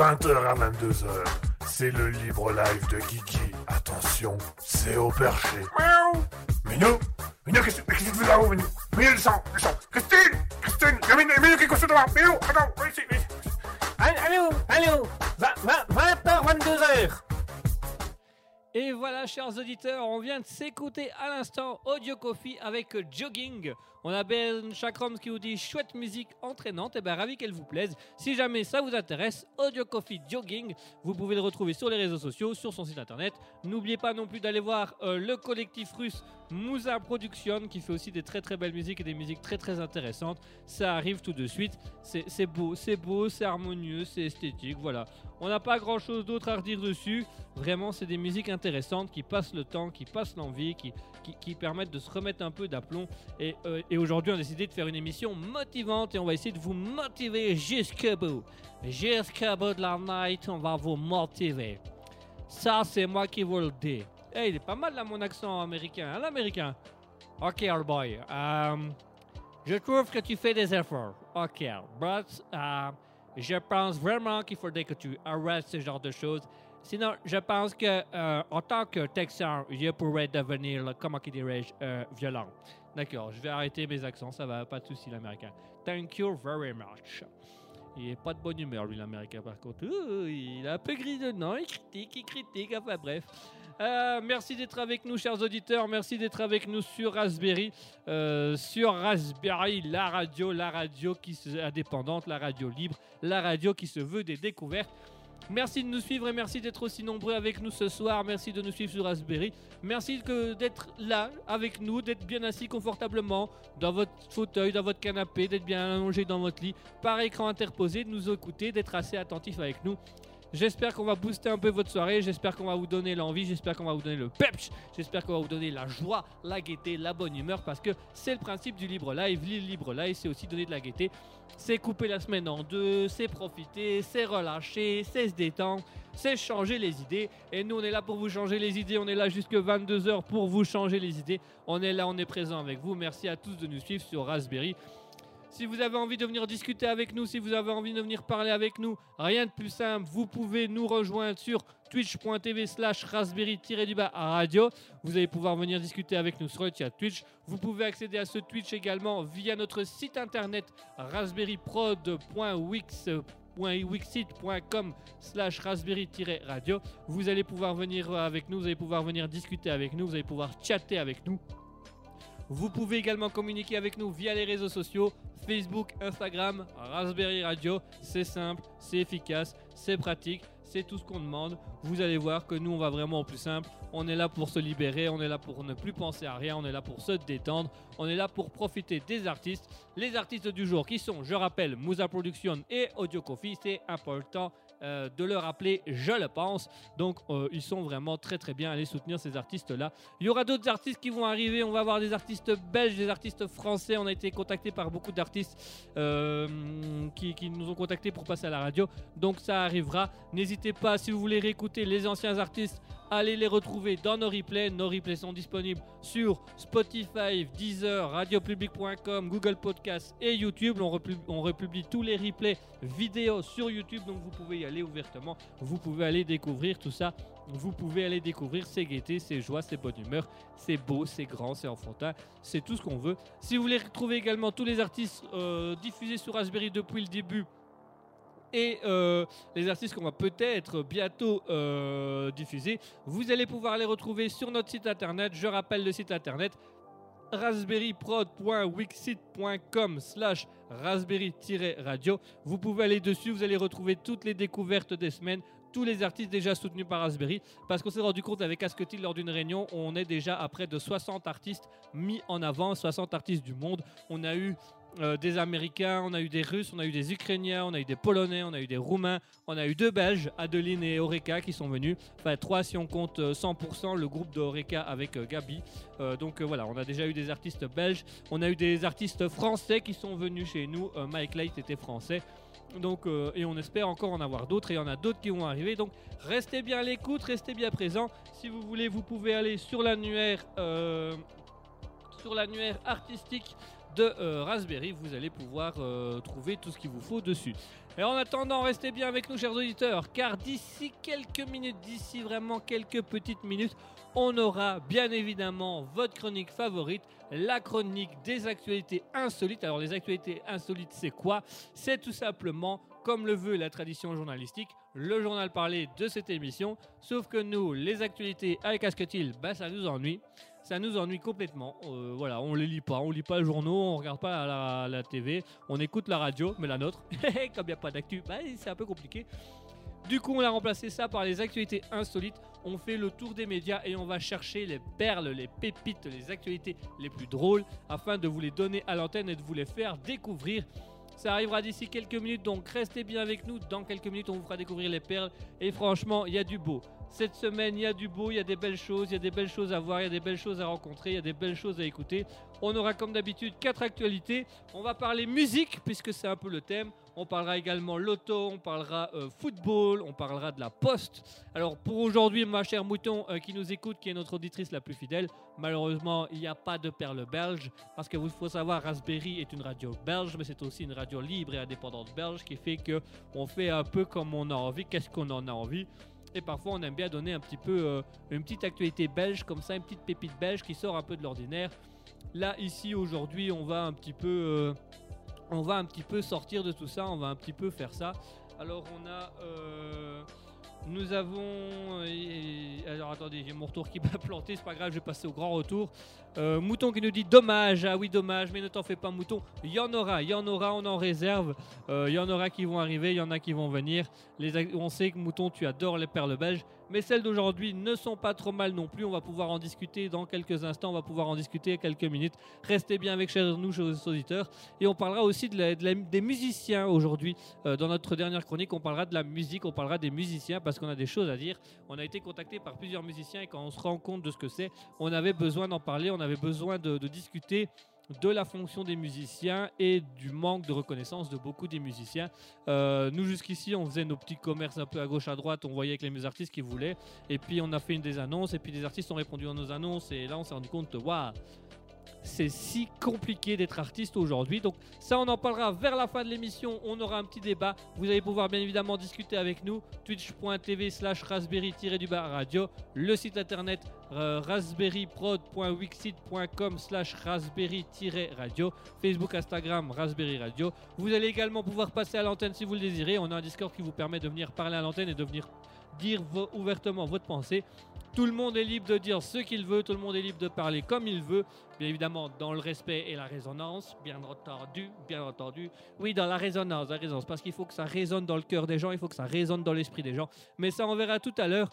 20h à 22h. C'est le libre live de Kiki. Attention, c'est au perché. Miaou Minou Minou, qu'est-ce que tu fais? Là-haut, Minou? Minou, descend, descend. Christine Christine Minou, Minou, qu'est-ce que tu Minou, attends, viens ici, viens ici. Allô, allô 20h, 22h et voilà, chers auditeurs, on vient de s'écouter à l'instant Audio Coffee avec Jogging. On a Ben Chakrams qui vous dit chouette musique entraînante. Et bien, ravi qu'elle vous plaise. Si jamais ça vous intéresse, Audio Coffee Jogging, vous pouvez le retrouver sur les réseaux sociaux, sur son site internet. N'oubliez pas non plus d'aller voir euh, le collectif russe Mouza Production qui fait aussi des très très belles musiques et des musiques très très intéressantes. Ça arrive tout de suite. C'est beau, c'est beau, c'est harmonieux, c'est esthétique. Voilà. On n'a pas grand chose d'autre à redire dessus. Vraiment, c'est des musiques intéressantes qui passent le temps, qui passent l'envie, qui, qui, permettent de se remettre un peu d'aplomb. Et, euh, et aujourd'hui, on a décidé de faire une émission motivante et on va essayer de vous motiver jusqu'au bout. Jusqu'au bout de la night, on va vous motiver. Ça, c'est moi qui vous le dis. Hey, il est pas mal là mon accent américain, hein, l'américain? Ok, old boy. Um, je trouve que tu fais des efforts. Ok, but uh, je pense vraiment qu'il faudrait que tu arrêtes ce genre de choses. Sinon, je pense que euh, en tant que Texan, je pourrais devenir, comment dirais-je, euh, violent. D'accord, je vais arrêter mes accents, ça va, pas de souci l'américain. Thank you very much. Il n'est pas de bonne humeur, lui, l'américain, par contre. il est un peu gris de il critique, il critique, enfin bref. Euh, merci d'être avec nous, chers auditeurs. Merci d'être avec nous sur Raspberry. Euh, sur Raspberry, la radio, la radio qui est indépendante, la radio libre, la radio qui se veut des découvertes. Merci de nous suivre et merci d'être aussi nombreux avec nous ce soir. Merci de nous suivre sur Raspberry. Merci d'être là avec nous, d'être bien assis confortablement dans votre fauteuil, dans votre canapé, d'être bien allongé dans votre lit, par écran interposé, de nous écouter, d'être assez attentif avec nous. J'espère qu'on va booster un peu votre soirée. J'espère qu'on va vous donner l'envie. J'espère qu'on va vous donner le peps. J'espère qu'on va vous donner la joie, la gaieté, la bonne humeur. Parce que c'est le principe du libre live. Le libre live, c'est aussi donner de la gaieté. C'est couper la semaine en deux. C'est profiter. C'est relâcher. C'est se détendre. C'est changer les idées. Et nous, on est là pour vous changer les idées. On est là jusque 22h pour vous changer les idées. On est là, on est présent avec vous. Merci à tous de nous suivre sur Raspberry. Si vous avez envie de venir discuter avec nous, si vous avez envie de venir parler avec nous, rien de plus simple, vous pouvez nous rejoindre sur twitch.tv slash raspberry-du-bas radio. Vous allez pouvoir venir discuter avec nous sur le chat Twitch. Vous pouvez accéder à ce Twitch également via notre site internet raspberryprod.wix.com slash raspberry-radio. Vous allez pouvoir venir avec nous, vous allez pouvoir venir discuter avec nous, vous allez pouvoir chatter avec nous. Vous pouvez également communiquer avec nous via les réseaux sociaux, Facebook, Instagram, Raspberry Radio. C'est simple, c'est efficace, c'est pratique, c'est tout ce qu'on demande. Vous allez voir que nous, on va vraiment au plus simple. On est là pour se libérer, on est là pour ne plus penser à rien, on est là pour se détendre, on est là pour profiter des artistes. Les artistes du jour qui sont, je rappelle, Musa Production et Audio Coffee, c'est important euh, de le rappeler, je le pense. Donc, euh, ils sont vraiment très très bien. Allez soutenir ces artistes-là. Il y aura d'autres artistes qui vont arriver. On va avoir des artistes belges, des artistes français. On a été contacté par beaucoup d'artistes euh, qui, qui, nous ont contactés pour passer à la radio. Donc, ça arrivera. N'hésitez pas, si vous voulez réécouter les anciens artistes, allez les retrouver dans nos replays. Nos replays sont disponibles sur Spotify, Deezer, radiopublic.com, Google Podcast et YouTube. On, republie tous les replays vidéo sur YouTube, donc vous pouvez y aller ouvertement. Vous pouvez aller découvrir tout ça. Vous pouvez aller découvrir ses gaietés, ses joies, ses bonnes humeurs. C'est beau, c'est grand, c'est enfantin. C'est tout ce qu'on veut. Si vous voulez retrouver également tous les artistes euh, diffusés sur Raspberry depuis le début, et euh, les artistes qu'on va peut-être bientôt euh, diffuser, vous allez pouvoir les retrouver sur notre site internet. Je rappelle le site internet raspberryprod.wixit.com slash raspberry-radio. Vous pouvez aller dessus, vous allez retrouver toutes les découvertes des semaines, tous les artistes déjà soutenus par Raspberry, parce qu'on s'est rendu compte avec Asketil lors d'une réunion, on est déjà à près de 60 artistes mis en avant, 60 artistes du monde. On a eu euh, des Américains, on a eu des Russes, on a eu des Ukrainiens, on a eu des Polonais, on a eu des Roumains, on a eu deux Belges, Adeline et Oreka qui sont venus. Enfin, trois si on compte 100%, euh, le groupe de avec euh, Gabi. donc voilà, on a déjà eu des artistes belges, on a eu des artistes français qui sont venus chez nous. Mike Light était français. Donc, et on espère encore en avoir d'autres et il y en a d'autres qui vont arriver. Donc restez bien à l'écoute, restez bien présents. Si vous voulez, vous pouvez aller sur l'annuaire sur l'annuaire artistique de euh, Raspberry, vous allez pouvoir euh, trouver tout ce qu'il vous faut dessus. Et en attendant, restez bien avec nous, chers auditeurs, car d'ici quelques minutes, d'ici vraiment quelques petites minutes, on aura bien évidemment votre chronique favorite, la chronique des actualités insolites. Alors, les actualités insolites, c'est quoi? C'est tout simplement, comme le veut la tradition journalistique, le journal parlé de cette émission. Sauf que nous, les actualités avec Asketil, bah, ça nous ennuie. Ça nous ennuie complètement. Euh, voilà, on les lit pas, on lit pas le journaux, on regarde pas la, la TV, on écoute la radio, mais la nôtre, comme il n'y a pas d'actu, bah, c'est un peu compliqué. Du coup, on a remplacé ça par les actualités insolites. On fait le tour des médias et on va chercher les perles, les pépites, les actualités les plus drôles afin de vous les donner à l'antenne et de vous les faire découvrir. Ça arrivera d'ici quelques minutes, donc restez bien avec nous. Dans quelques minutes, on vous fera découvrir les perles. Et franchement, il y a du beau. Cette semaine, il y a du beau, il y a des belles choses, il y a des belles choses à voir, il y a des belles choses à rencontrer, il y a des belles choses à écouter. On aura comme d'habitude quatre actualités. On va parler musique, puisque c'est un peu le thème. On parlera également loto, on parlera euh, football, on parlera de la poste. Alors pour aujourd'hui, ma chère Mouton euh, qui nous écoute, qui est notre auditrice la plus fidèle, malheureusement, il n'y a pas de perle belge. Parce que vous faut savoir, Raspberry est une radio belge, mais c'est aussi une radio libre et indépendante belge, qui fait que on fait un peu comme on a envie, qu'est-ce qu'on en a envie. Et parfois, on aime bien donner un petit peu euh, une petite actualité belge, comme ça, une petite pépite belge qui sort un peu de l'ordinaire. Là, ici, aujourd'hui, on va un petit peu, on va un petit peu sortir de tout ça. On va un petit peu faire ça. Alors, on a, euh, nous avons, alors attendez, j'ai mon retour qui m'a planté. C'est pas grave, je vais passer au grand retour. Euh, Mouton qui nous dit dommage, ah oui dommage, mais ne t'en fais pas Mouton. Il y en aura, il y en aura, on en réserve. Euh, Il y en aura qui vont arriver, il y en a qui vont venir. Les, on sait que Mouton, tu adores les perles belges, mais celles d'aujourd'hui ne sont pas trop mal non plus. On va pouvoir en discuter dans quelques instants, on va pouvoir en discuter quelques minutes. Restez bien avec nous, chers auditeurs. Et on parlera aussi des musiciens aujourd'hui. Euh, dans notre dernière chronique, on parlera de la musique, on parlera des musiciens parce qu'on a des choses à dire. On a été contacté par plusieurs musiciens et quand on se rend compte de ce que c'est, on avait besoin d'en parler, on avait besoin de discuter de la fonction des musiciens et du manque de reconnaissance de beaucoup des musiciens. Euh, nous jusqu'ici on faisait nos petits commerces un peu à gauche à droite, on voyait avec les artistes qui voulaient et puis on a fait une des annonces et puis des artistes ont répondu à nos annonces et là on s'est rendu compte waouh c'est si compliqué d'être artiste aujourd'hui. Donc ça, on en parlera vers la fin de l'émission. On aura un petit débat. Vous allez pouvoir bien évidemment discuter avec nous. Twitch.tv slash raspberry-du-bas radio. Le site internet euh, raspberryprod.wixit.com slash raspberry-radio. Facebook, Instagram, Raspberry Radio. Vous allez également pouvoir passer à l'antenne si vous le désirez. On a un Discord qui vous permet de venir parler à l'antenne et de venir dire ouvertement votre pensée. Tout le monde est libre de dire ce qu'il veut, tout le monde est libre de parler comme il veut, bien évidemment dans le respect et la résonance, bien entendu, bien entendu. Oui, dans la résonance, la résonance, parce qu'il faut que ça résonne dans le cœur des gens, il faut que ça résonne dans l'esprit des gens. Mais ça, on verra tout à l'heure.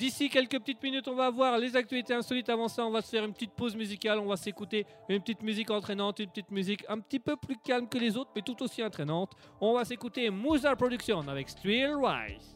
D'ici quelques petites minutes, on va voir les actualités insolites. Avant ça, on va se faire une petite pause musicale. On va s'écouter une petite musique entraînante, une petite musique un petit peu plus calme que les autres, mais tout aussi entraînante. On va s'écouter Mozart Production avec Still Rise.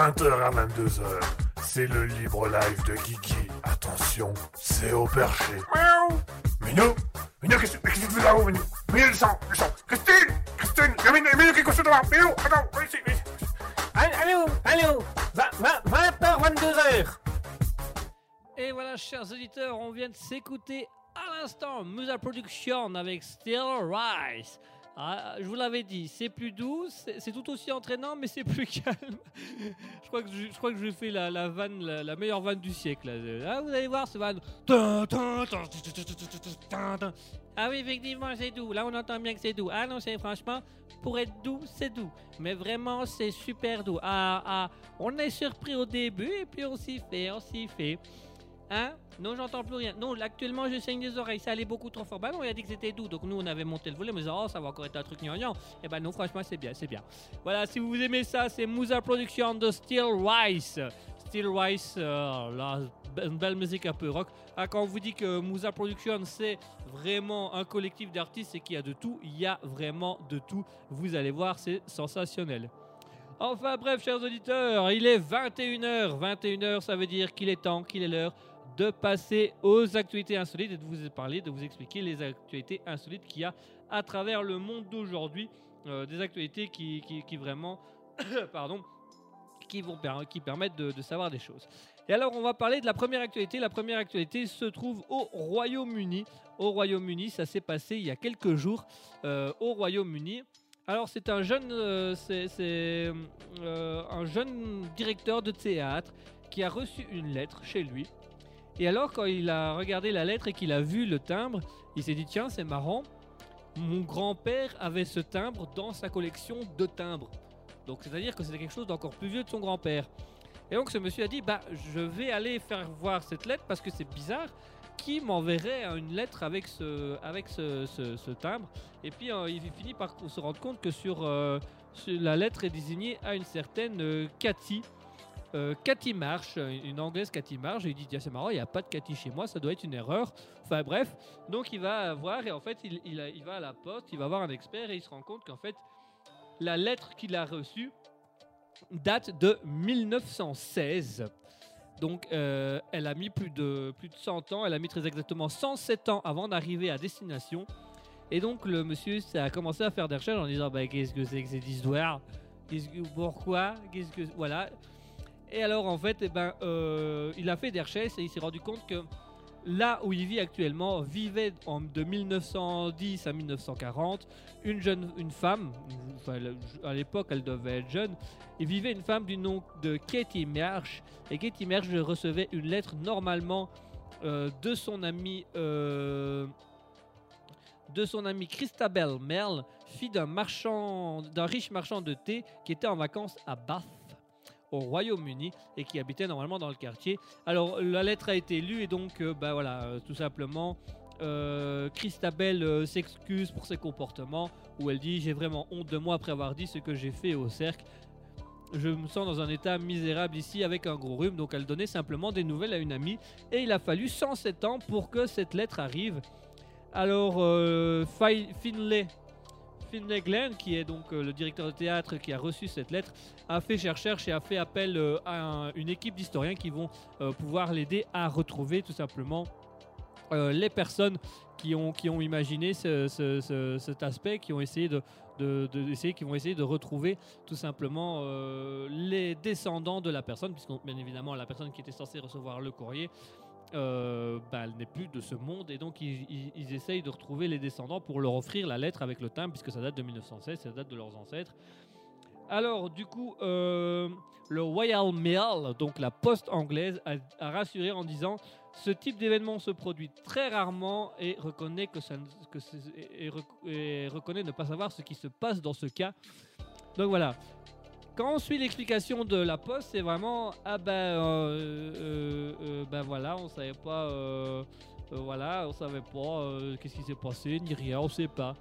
20h à 22h. C'est le libre live de Kiki. Attention, c'est au perché. Miaou Minou Minou, qu'est-ce que tu fais là-haut, Minou? Minou, le sang, le sang Christine Christine Il y a Minou, Minou qui est couché devant Minou, attends, viens ici, viens ici Allô, allô 20h, 22h Et voilà, chers auditeurs, on vient de s'écouter à l'instant Musa Production avec Still Rise. Ah, je vous l'avais dit, c'est plus doux, c'est tout aussi entraînant, mais c'est plus calme. je, crois que je, je crois que je fais la, la vanne, la, meilleure vanne du siècle. Ah, vous allez voir, ce vanne. Ah oui, effectivement, c'est doux. Là, on entend bien que c'est doux. Ah non, c'est franchement, pour être doux, c'est doux. Mais vraiment, c'est super doux. Ah, ah, on est surpris au début et puis on s'y fait, on s'y fait. Hein? Non, j'entends plus rien. Non, actuellement, je saigne des oreilles. Ça allait beaucoup trop fort. Bah non, il a dit que c'était doux. Donc nous, on avait monté le. On disait, oh, ça va encore être un truc gnangnan. Et eh bah non, franchement, c'est bien, c'est bien. Voilà, si vous aimez ça, c'est Musa Production de Steel Rice. Steel Rice, euh, une belle musique un peu rock. Ah, quand on vous dit que Musa Production, c'est vraiment un collectif d'artistes et qu'il y a de tout, il y a vraiment de tout. Vous allez voir, c'est sensationnel. Enfin bref, chers auditeurs, il est 21h. 21h, ça veut dire qu'il est temps, qu'il est l'heure de passer aux actualités insolites et de vous parler, de vous expliquer les actualités insolites qu'il y a à travers le monde d'aujourd'hui. Euh, des actualités qui, permettent de, savoir des choses. Et alors, on va parler de la première actualité. La première actualité se trouve au Royaume-Uni. Au Royaume-Uni, ça s'est passé il y a quelques jours euh, au Royaume-Uni. Alors, c'est un euh, c'est un jeune directeur de théâtre qui a reçu une lettre chez lui et alors, quand il a regardé la lettre et qu'il a vu le timbre, il s'est dit tiens, c'est marrant. Mon grand-père avait ce timbre dans sa collection de timbres. Donc, c'est-à-dire que c'était quelque chose d'encore plus vieux de son grand-père. Et donc, ce monsieur a dit bah, je vais aller faire voir cette lettre parce que c'est bizarre. Qui m'enverrait une lettre avec ce, avec ce, timbre Et puis, euh, il finit par se rendre compte que sur, euh, la lettre est désignée à une certaine euh, Cathy. Euh, Cathy Marsh, une anglaise Cathy Marsh, et il dit tiens c'est marrant, il n'y a pas de Cathy chez moi, ça doit être une erreur. Enfin bref, donc il va voir et en fait il, va à la poste, il va voir un expert et il se rend compte qu'en fait la lettre qu'il a reçue date de 1916. Donc euh, elle a mis plus de, plus de 100 ans, elle a mis très exactement 107 ans avant d'arriver à destination. Et donc le monsieur a commencé à faire des recherches en disant bah, qu'est-ce que c'est que cette histoire? Pourquoi? Qu'est-ce que voilà et alors, en fait, eh ben, euh, il a fait des recherches et il s'est rendu compte que là où il vit actuellement, vivait en, de 1910 à 1940 une jeune une femme, à l'époque elle devait être jeune, il vivait une femme du nom de Katie Marsh. Et Katie Marsh recevait une lettre normalement euh, de son ami. Euh, de son Christabel Merle, fille d'un marchand, d'un riche marchand de thé qui était en vacances à Bath au Royaume-Uni et qui habitait normalement dans le quartier. Alors la lettre a été lue et donc euh, bah voilà, euh, tout simplement euh, Christabel s'excuse pour ses comportements où elle dit j'ai vraiment honte de moi après avoir dit ce que j'ai fait au cercle. Je me sens dans un état misérable ici avec un gros rhume, donc elle donnait simplement des nouvelles à une amie et il a fallu 107 ans pour que cette lettre arrive. Alors Finlay Finlay qui est donc euh, le directeur de théâtre qui a reçu cette lettre, a fait chercher et a fait appel euh, à une équipe d'historiens qui vont euh, pouvoir l'aider à retrouver tout simplement les personnes qui ont, imaginé cet aspect, qui ont essayé de, qui vont essayer de retrouver tout simplement les descendants de la personne, puisque bien évidemment la personne qui était censée recevoir le courrier euh, bah, elle n'est plus de ce monde et donc ils, essayent de retrouver les descendants pour leur offrir la lettre avec le timbre puisque ça date de 1916, ça date de leurs ancêtres. Alors du coup, euh, le Royal Mail, donc la poste anglaise, a, rassuré en disant ce type d'événement se produit très rarement et reconnaît que ça, que et reconnaît ne pas savoir ce qui se passe dans ce cas. Donc voilà, quand on suit l'explication de la poste, c'est vraiment ah ben euh, euh, euh, ben voilà, on savait pas voilà, on savait pas qu'est-ce qui s'est passé ni rien, on sait pas.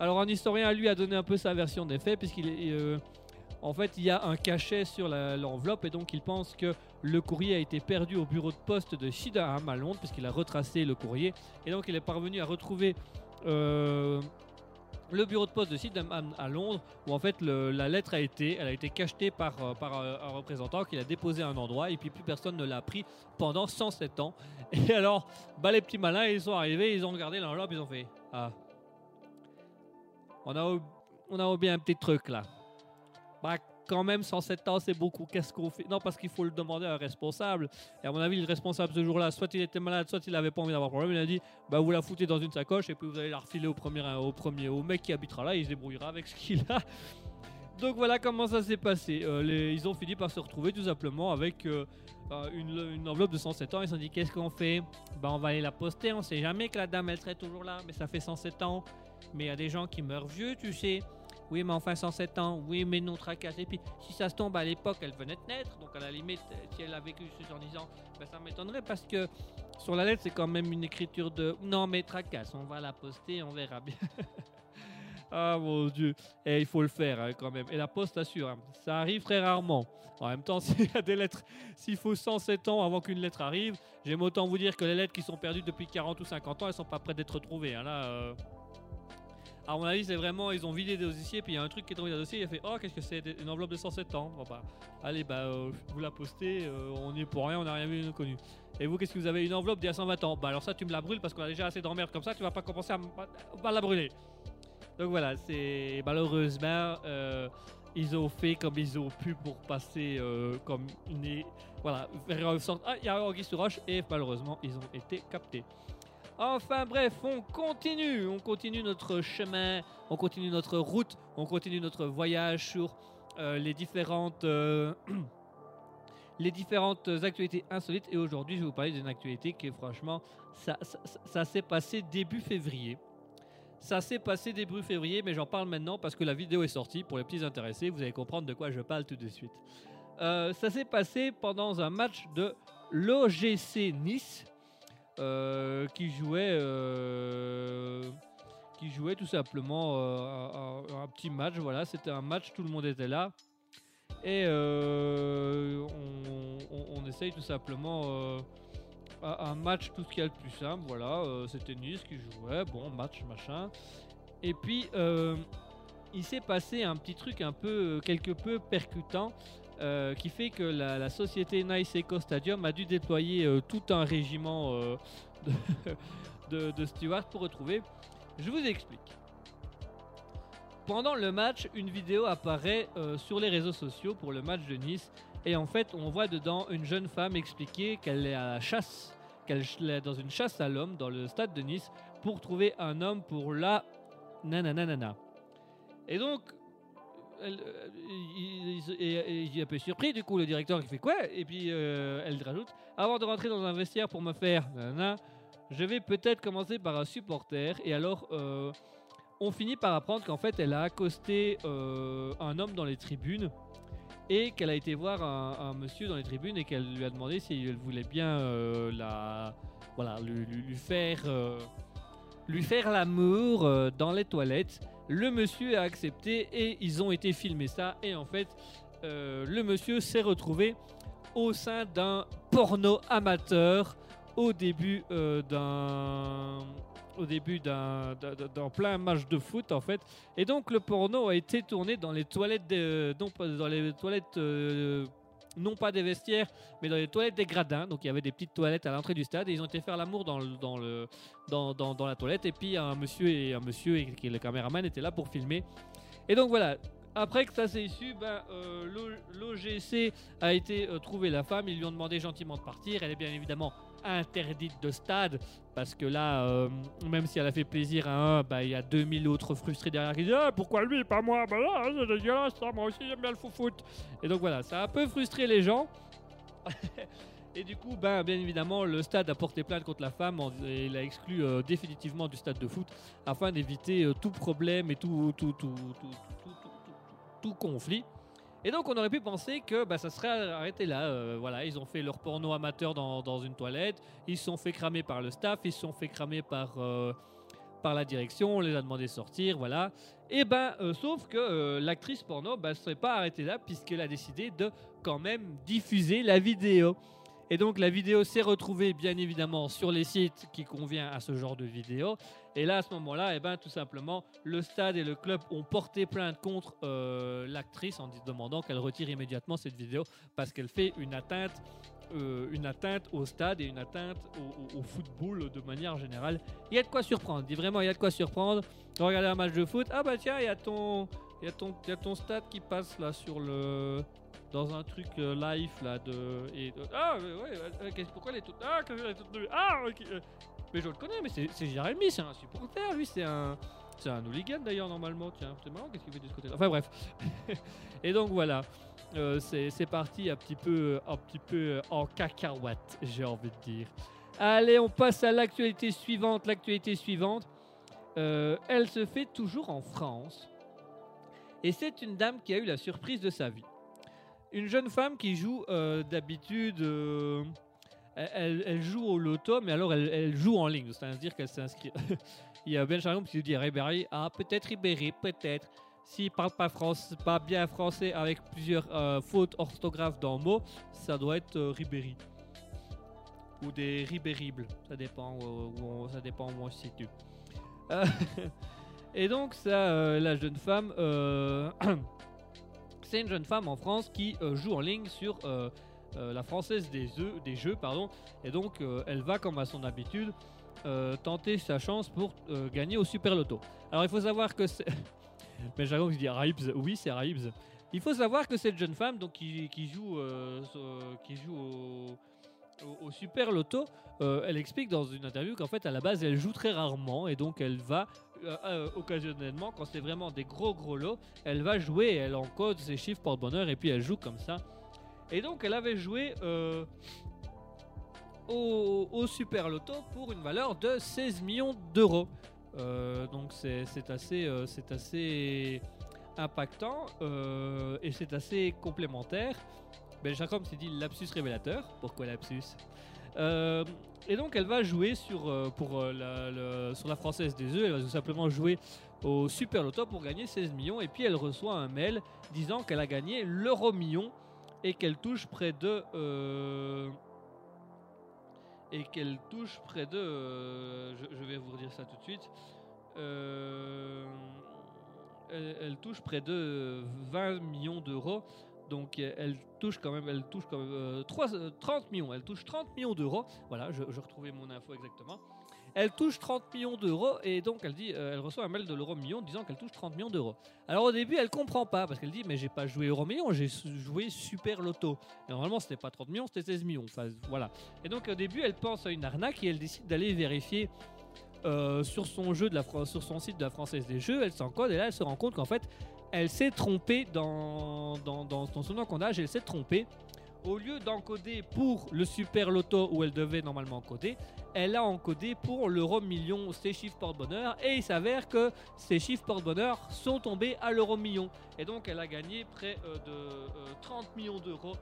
Alors un historien lui a donné un peu sa version des faits puisqu'il en fait, il y a un cachet sur l'enveloppe et donc il pense que le courrier a été perdu au bureau de poste de Shidaham à Londres puisqu'il a retracé le courrier et donc il est parvenu à retrouver le bureau de poste de Sydenham à Londres, où en fait la lettre a été, elle a été cachetée par, euh, euh, un représentant qui l'a déposée à un endroit et puis plus personne ne l'a pris pendant 107 ans. Et alors, bah, les petits malins, ils sont arrivés, ils ont regardé l'enveloppe, ils ont fait Ah, on a, on a oublié un petit truc là. Bah, quand même, 107 ans, c'est beaucoup. Qu'est-ce qu'on fait? Non, parce qu'il faut le demander à un responsable. Et à mon avis, le responsable ce jour-là, soit il était malade, soit il avait pas envie d'avoir problème. Il a dit Bah, vous la foutez dans une sacoche et puis vous allez la refiler au premier, au premier, au mec qui habitera là. Il se débrouillera avec ce qu'il a. Donc voilà comment ça s'est passé. Euh, ils ont fini par se retrouver tout simplement avec euh, euh, une, une enveloppe de 107 ans. Ils se sont dit qu'est-ce qu'on fait? Bah on va aller la poster. On sait jamais que la dame elle serait toujours là, mais ça fait 107 ans. Mais il y a des gens qui meurent vieux, tu sais. Oui, mais enfin 107 ans. Oui, mais non tracasse. Et puis si ça se tombe à l'époque, elle venait de naître. Donc à la limite, euh, si elle a vécu ce genre 10 ans, bah, ça m'étonnerait parce que sur la lettre c'est quand même une écriture de non mais tracasse. On va la poster, on verra bien. Ah mon dieu. Et il faut le faire hein, quand même. Et la poste assure, hein, ça arrive très rarement. En même temps, s'il y a des lettres, s'il faut 107 ans avant qu'une lettre arrive, j'aime autant vous dire que les lettres qui sont perdues depuis 40 ou 50 ans, elles sont pas prêtes d'être retrouvées. hein. Là, euh, à mon avis, c'est vraiment, ils ont vidé des dossiers, puis il y a un truc qui est tombé dans le dossier, il a fait Oh, qu'est-ce que c'est Une enveloppe de 107 ans. Bon, bah, allez, bah, euh, vous la postez, euh, on est pour rien, on n'a rien vu, connu. Et vous, qu'est-ce que vous avez Une enveloppe d'il y a 120 ans? Bah, alors ça, tu me la brûles parce qu'on a déjà assez d'emmerdes comme ça, tu vas pas commencer à, à la brûler. Donc voilà, c'est malheureusement euh, ils ont fait comme ils ont pu pour passer comme une voilà ah il y a sous roche et malheureusement ils ont été captés. Enfin bref, on continue, on continue notre chemin, on continue notre route, on continue notre voyage sur euh, les différentes euh, les différentes actualités insolites et aujourd'hui je vais vous parler d'une actualité qui franchement ça s'est passé début février. Ça s'est passé début février, mais j'en parle maintenant parce que la vidéo est sortie. Pour les petits intéressés, vous allez comprendre de quoi je parle tout de suite. Euh, ça s'est passé pendant un match de l'OGC Nice euh, qui jouait, euh, qui jouait tout simplement euh, un, petit match. Voilà, c'était un match, tout le monde était là. Et on, essaye tout simplement un match, tout ce qu'il y a de plus simple. Voilà, c'était Nice qui jouait, bon, match, machin. Et puis, il s'est passé un petit truc un peu, quelque peu percutant. Euh, qui fait que la, société Nice Eco Stadium a dû déployer euh, tout un régiment euh, de, de, stewards pour retrouver. Je vous explique. Pendant le match, une vidéo apparaît sur les réseaux sociaux pour le match de Nice. Et en fait, on voit dedans une jeune femme expliquer qu'elle est à la chasse, qu'elle est dans une chasse à l'homme dans le stade de Nice pour trouver un homme pour la nananana. Et donc, elle, euh, il, est un peu surpris du coup le directeur qui fait quoi Et puis euh, elle rajoute avant de rentrer dans un vestiaire pour me faire nanana, je vais peut-être commencer par un supporter. Et alors, euh, on finit par apprendre qu'en fait, elle a accosté un homme dans les tribunes et qu'elle a été voir un, monsieur dans les tribunes et qu'elle lui a demandé s'il voulait bien la, voilà, lui, faire, lui faire l'amour dans les toilettes. Le monsieur a accepté et ils ont été filmer ça. Et en fait, euh, le monsieur s'est retrouvé au sein d'un porno amateur au début euh, d'un au début d'un plein match de foot en fait et donc le porno a été tourné dans les toilettes de, non pas dans les toilettes euh, non pas des vestiaires mais dans les toilettes des gradins donc il y avait des petites toilettes à l'entrée du stade et ils ont été faire l'amour dans dans le dans, dans, la toilette et puis un monsieur et un monsieur et, le caméraman était là pour filmer et donc voilà après que ça s'est issu, ben, euh, l'O- l'OGC a été euh, trouver la femme. Ils lui ont demandé gentiment de partir. Elle est bien évidemment interdite de stade parce que là, euh, même si elle a fait plaisir à un, ben, il y a 2000 autres frustrés derrière qui disent Ah, pourquoi lui pas moi? Ben là, c'est dégueulasse, ça, moi aussi j'aime bien le foot. Et donc voilà, ça a un peu frustré les gens. Et du coup, ben, bien évidemment, le stade a porté plainte contre la femme et l'a exclu euh, définitivement du stade de foot afin d'éviter euh, tout problème et tout, tout, tout- tout conflit. Et donc, on aurait pu penser que bah, ça serait arrêté là. euh, voilà, ils ont fait leur porno amateur dans, dans une toilette, ils se sont fait cramer par le staff, ils se sont fait cramer par, euh, par la direction, on les a demandé de sortir, voilà. Et ben, euh, sauf que l'actrice porno ne serait pas arrêtée là puisqu'elle a décidé de quand même diffuser la vidéo. Et donc la vidéo s'est retrouvée bien évidemment sur les sites qui convient à ce genre de vidéo. Et là, à ce moment-là, eh ben, tout simplement, le stade et le club ont porté plainte contre euh, l'actrice en demandant qu'elle retire immédiatement cette vidéo parce qu'elle fait une atteinte, euh, au stade et une atteinte au, football de manière générale. Il y a de quoi surprendre, dit vraiment, il y a de quoi surprendre. Regardez un match de foot, ah bah tiens, il y y il y a ton stade qui passe là sur le, dans un truc euh, live là de, ah ouais, ouais, euh, qu'est-ce- pourquoi elle est toute, ah qu'elle est toute nue, ah ok, euh, mais je le connais, mais c'est Jérémy, c'est un supporter, lui, c'est un. C'est un hooligan d'ailleurs, normalement. Tiens, c'est marrant, qu'est-ce qu'il fait de ce côté-là Enfin bref. Et donc voilà. Euh, c'est parti un petit peu, un petit peu euh, en cacahuète, j'ai envie de dire. Allez, on passe à l'actualité suivante. L'actualité suivante, euh, elle se fait toujours en France. Et c'est une dame qui a eu la surprise de sa vie. Une jeune femme qui joue euh, d'habitude. euh, elle, joue au loto, mais alors elle, joue en ligne, c'est-à-dire qu'elle s'inscrit. Il y a Ben Charon qui dit Ribéry, ah peut-être Ribéry, peut-être. S'il parle pas, pas bien français avec plusieurs euh, fautes orthographes dans le mot, ça doit être Ribéry. Ou des Ribéribles, ça dépend où, on, ça dépend où on se situe. Et donc ça, la jeune femme, c'est une jeune femme en France qui euh, joue en ligne sur euh, euh, la française des, œufs- des jeux, pardon, et donc elle va comme à son habitude tenter sa chance pour gagner au Super Loto. Alors il faut savoir que c'est... Mais Jaron qui dit Raibs, oui c'est Raibs. Il faut savoir que cette jeune femme qui, joue, au, Super Loto, elle explique dans une interview qu'en fait à la base elle joue très rarement et donc elle va euh, euh, occasionnellement quand c'est vraiment des gros gros lots, elle va jouer, elle encode ses chiffres porte-bonheur et puis elle joue comme ça. Et donc elle avait joué euh, au, Super Loto pour une valeur de 16 millions d'euros. Donc c'est assez, c'est assez impactant et c'est assez complémentaire. Ben Jacob s'est dit lapsus révélateur. Pourquoi lapsus? Euh, Et donc elle va jouer sur, euh, pour, euh, la, française des œufs. Elle va tout simplement jouer au Super Loto pour gagner 16 millions. Et puis elle reçoit un mail disant qu'elle a gagné l'euro million et qu'elle touche près de et qu'elle touche près de je, vais vous redire ça tout de suite elle touche près de 20 millions d'euros donc euh, elle touche quand même elle touche quand même euh, trois- euh, 30 millions elle touche 30 millions d'euros voilà je, retrouvais mon info exactement elle touche 30 millions d'euros et donc elle dit euh, elle reçoit un mail de l'euro million disant qu'elle touche 30 millions d'euros alors au début, elle comprend pas parce qu'elle dit mais j'ai pas joué Euro Million, j'ai joué Super Loto. Et normalement, c'était pas 30 millions, c'était 16 millions. Voilà. Et donc au début, elle pense à une arnaque et elle décide d'aller vérifier euh, sur son jeu de la sur son site de la Française des Jeux. Elle s'encode et là, elle se rend compte qu'en fait, elle s'est trompée dans dans, dans, son encodage. Elle s'est trompée. Au lieu d'encoder pour le Super Loto où elle devait normalement encoder, elle a encodé pour l'euro million ses chiffres porte-bonheur et il s'avère que ces chiffres porte-bonheur sont tombés à l'euro million. Et donc elle a gagné près euh, de euh, 30 millions d'euros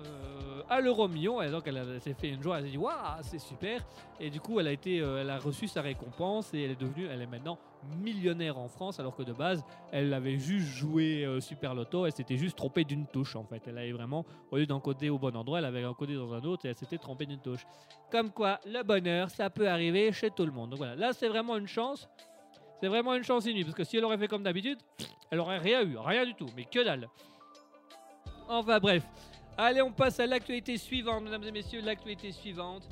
euh, à l'euro million. Et donc elle, s'est fait une joie, elle s'est dit waouh, c'est super. Et du coup, elle a, été, euh, elle a reçu sa récompense et elle est devenue, elle est maintenant millionnaire en France, alors que de base, elle avait juste joué euh, Super Loto, elle s'était juste trompée d'une touche en fait. Elle avait vraiment, au lieu d'encoder au bon endroit, elle avait encodé dans un autre et elle s'était trompée d'une touche. Comme quoi, le bonheur, ça peut arriver chez tout le monde. Donc voilà, là c'est vraiment une chance. C'est vraiment une chance inouïe, parce que si elle aurait fait comme d'habitude, elle aurait rien eu, rien du tout, mais que dalle. Enfin bref, allez on passe à l'actualité suivante, mesdames et messieurs, l'actualité suivante.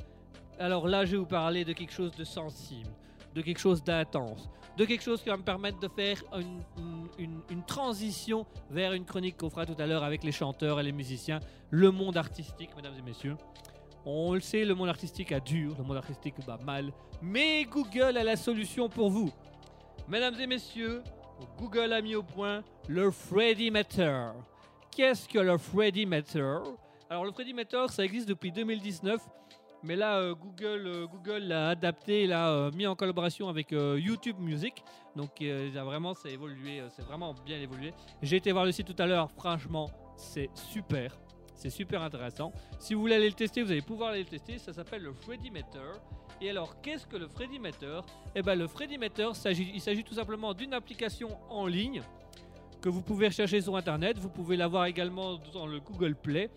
Alors là, je vais vous parler de quelque chose de sensible, de quelque chose d'intense, de quelque chose qui va me permettre de faire une, transition vers une chronique qu'on fera tout à l'heure avec les chanteurs et les musiciens, le monde artistique, mesdames et messieurs. On le sait, le monde artistique a dur, le monde artistique va mal, mais Google a la solution pour vous. Mesdames et messieurs, Google a mis au point le Freddy Matter. Qu'est-ce que le Freddy Matter Alors le Freddy Matter, ça existe depuis 2019, mais là euh, Google, euh, Google l'a adapté, l'a euh, mis en collaboration avec YouTube Music. Donc a vraiment, a évolué, c'est vraiment bien évolué. J'ai été voir le site tout à l'heure, franchement, c'est super. C'est super intéressant. Si vous voulez aller le tester, vous allez pouvoir aller le tester. Ça s'appelle le Freddy Matter. Et alors, qu'est-ce que le Freddy Matter Eh ben, le Freddy Matter, il s'agit tout simplement d'une application en ligne que vous pouvez rechercher sur Internet. Vous pouvez l'avoir également dans le Google Play.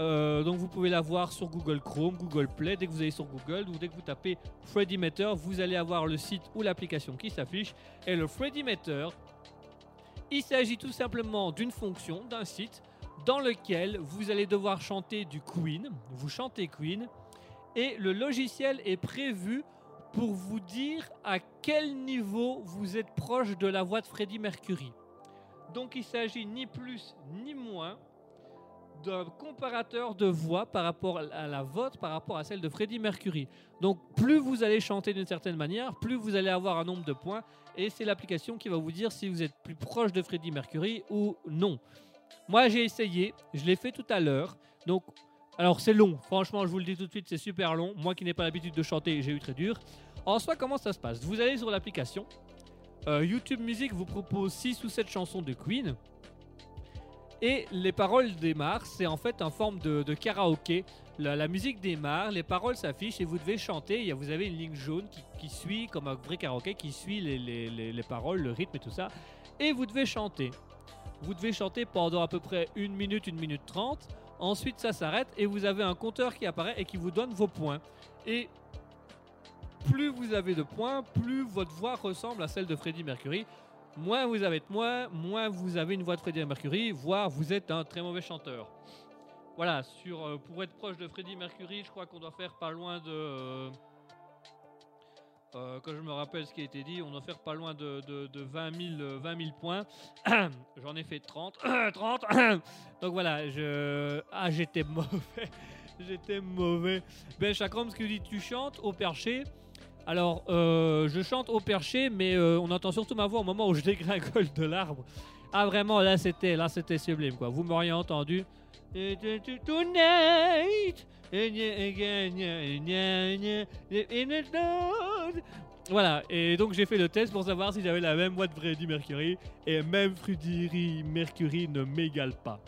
Euh, donc vous pouvez la voir sur Google Chrome, Google Play. Dès que vous allez sur Google ou dès que vous tapez Freddy Meter, vous allez avoir le site ou l'application qui s'affiche. Et le Freddy Meter, il s'agit tout simplement d'une fonction, d'un site dans lequel vous allez devoir chanter du Queen. Vous chantez Queen et le logiciel est prévu pour vous dire à quel niveau vous êtes proche de la voix de Freddie Mercury. Donc il s'agit ni plus ni moins d'un comparateur de voix par rapport à la vôtre, par rapport à celle de Freddie Mercury. Donc plus vous allez chanter d'une certaine manière, plus vous allez avoir un nombre de points, et c'est l'application qui va vous dire si vous êtes plus proche de Freddie Mercury ou non. Moi j'ai essayé, je l'ai fait tout à l'heure, donc alors c'est long, franchement je vous le dis tout de suite, c'est super long. Moi qui n'ai pas l'habitude de chanter, j'ai eu très dur. En soi, comment ça se passe? Vous allez sur l'application, euh, YouTube Music vous propose 6 ou 7 chansons de Queen. Et les paroles démarrent, c'est en fait en forme de, karaoké. La, musique démarre, les paroles s'affichent et vous devez chanter. Vous avez une ligne jaune qui, suit, comme un vrai karaoké, qui suit les, paroles, le rythme et tout ça. Et vous devez chanter. Vous devez chanter pendant à peu près 1 minute, 1 minute 30. Ensuite, ça s'arrête et vous avez un compteur qui apparaît et qui vous donne vos points. Et plus vous avez de points, plus votre voix ressemble à celle de Freddie Mercury moins vous avez de moins, moins vous avez une voix de Freddie Mercury, voire vous êtes un très mauvais chanteur. Voilà, sur, euh, pour être proche de Freddie Mercury, je crois qu'on doit faire pas loin de... Euh, euh, quand je me rappelle ce qui a été dit, on doit faire pas loin de, 20, 000, 20 points. J'en ai fait 30. 30 Donc voilà, je... Ah, j'étais mauvais. j'étais mauvais. Ben, Chakram, ce que dit, tu chantes au perché. Alors, euh, je chante au perché, mais euh, on entend surtout ma voix au moment où je dégringole de l'arbre. Ah, vraiment, là, c'était, là, c'était sublime, quoi. Vous m'auriez entendu. Voilà, et donc j'ai fait le test pour savoir si j'avais la même voix de Freddie Mercury. Et même Freddie Mercury ne m'égale pas.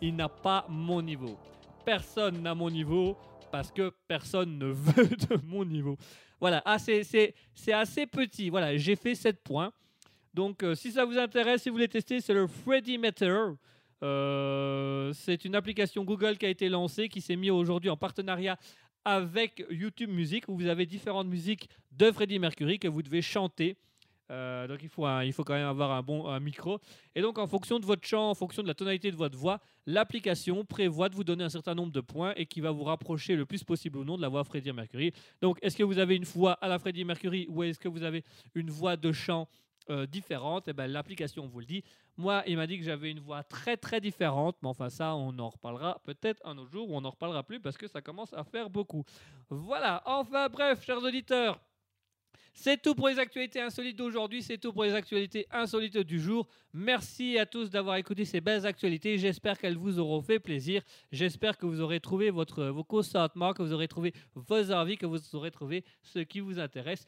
Il n'a pas mon niveau. Personne n'a mon niveau parce que personne ne veut de mon niveau. Voilà, ah, c'est assez petit. Voilà, j'ai fait 7 points. Donc, euh, si ça vous intéresse, si vous voulez tester, c'est le Freddy Meter. Euh, c'est une application Google qui a été lancée, qui s'est mise aujourd'hui en partenariat avec YouTube Music, où vous avez différentes musiques de Freddie Mercury que vous devez chanter. Euh, donc il faut, il faut quand même avoir un bon micro. Et donc en fonction de votre chant, en fonction de la tonalité de votre voix, l'application prévoit de vous donner un certain nombre de points et qui va vous rapprocher le plus possible ou non de la voix Freddie Mercury. Donc est-ce que vous avez une voix à la Freddie Mercury ou est-ce que vous avez une voix de chant euh, différente? Et eh ben, L'application vous le dit. Moi, il m'a dit que j'avais une voix très très différente, mais enfin ça, on en reparlera peut-être un autre jour ou on n'en reparlera plus parce que ça commence à faire beaucoup. Voilà, enfin bref, chers auditeurs. C'est tout pour les actualités insolites d'aujourd'hui, c'est tout pour les actualités insolites du jour. Merci à tous d'avoir écouté ces belles actualités. J'espère qu'elles vous auront fait plaisir. J'espère que vous aurez trouvé votre, vos consentements, que vous aurez trouvé vos envies, que vous aurez trouvé ce qui vous intéresse.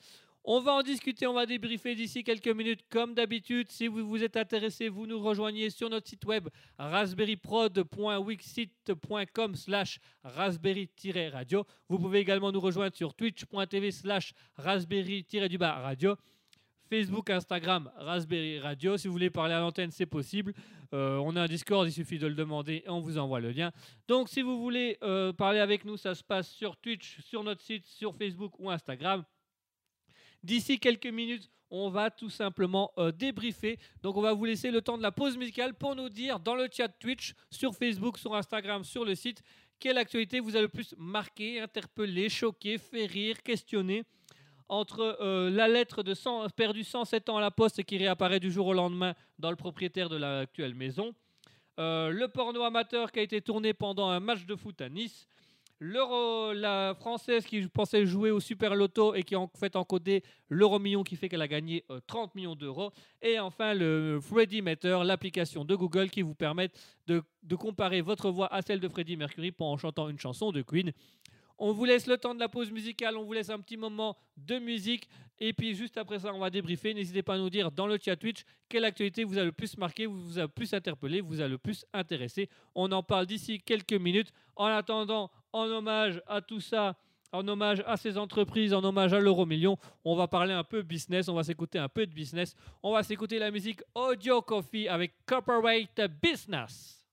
On va en discuter, on va débriefer d'ici quelques minutes comme d'habitude. Si vous vous êtes intéressé, vous nous rejoignez sur notre site web raspberryprod.wixit.com slash raspberry-radio. Vous pouvez également nous rejoindre sur twitch.tv slash raspberry-radio. Facebook, Instagram, Raspberry Radio. Si vous voulez parler à l'antenne, c'est possible. Euh, on a un Discord, il suffit de le demander et on vous envoie le lien. Donc, si vous voulez euh, parler avec nous, ça se passe sur Twitch, sur notre site, sur Facebook ou Instagram. D'ici quelques minutes, on va tout simplement euh, débriefer. Donc on va vous laisser le temps de la pause musicale pour nous dire dans le chat Twitch, sur Facebook, sur Instagram, sur le site, quelle actualité vous a le plus marqué, interpellé, choqué, fait rire, questionné. Entre euh, la lettre de 100, perdu 107 ans à la poste qui réapparaît du jour au lendemain dans le propriétaire de l'actuelle maison, euh, le porno amateur qui a été tourné pendant un match de foot à Nice, l'euro, la française qui pensait jouer au Super Loto et qui a en fait encodé l'euro million qui fait qu'elle a gagné 30 euh, millions d'euros. Et enfin le Freddy Meter, l'application de Google qui vous permet de, comparer votre voix à celle de Freddie Mercury en chantant une chanson de Queen. On vous laisse le temps de la pause musicale, on vous laisse un petit moment de musique et puis juste après ça on va débriefer. N'hésitez pas à nous dire dans le chat Twitch quelle actualité vous a le plus marqué, vous a le plus interpellé, vous a le plus intéressé. On en parle d'ici quelques minutes. En attendant, en hommage à tout ça, en hommage à ces entreprises, en hommage à l'euro million, on va parler un peu business, on va s'écouter un peu de business. On va s'écouter la musique Audio Coffee avec Copperweight Business.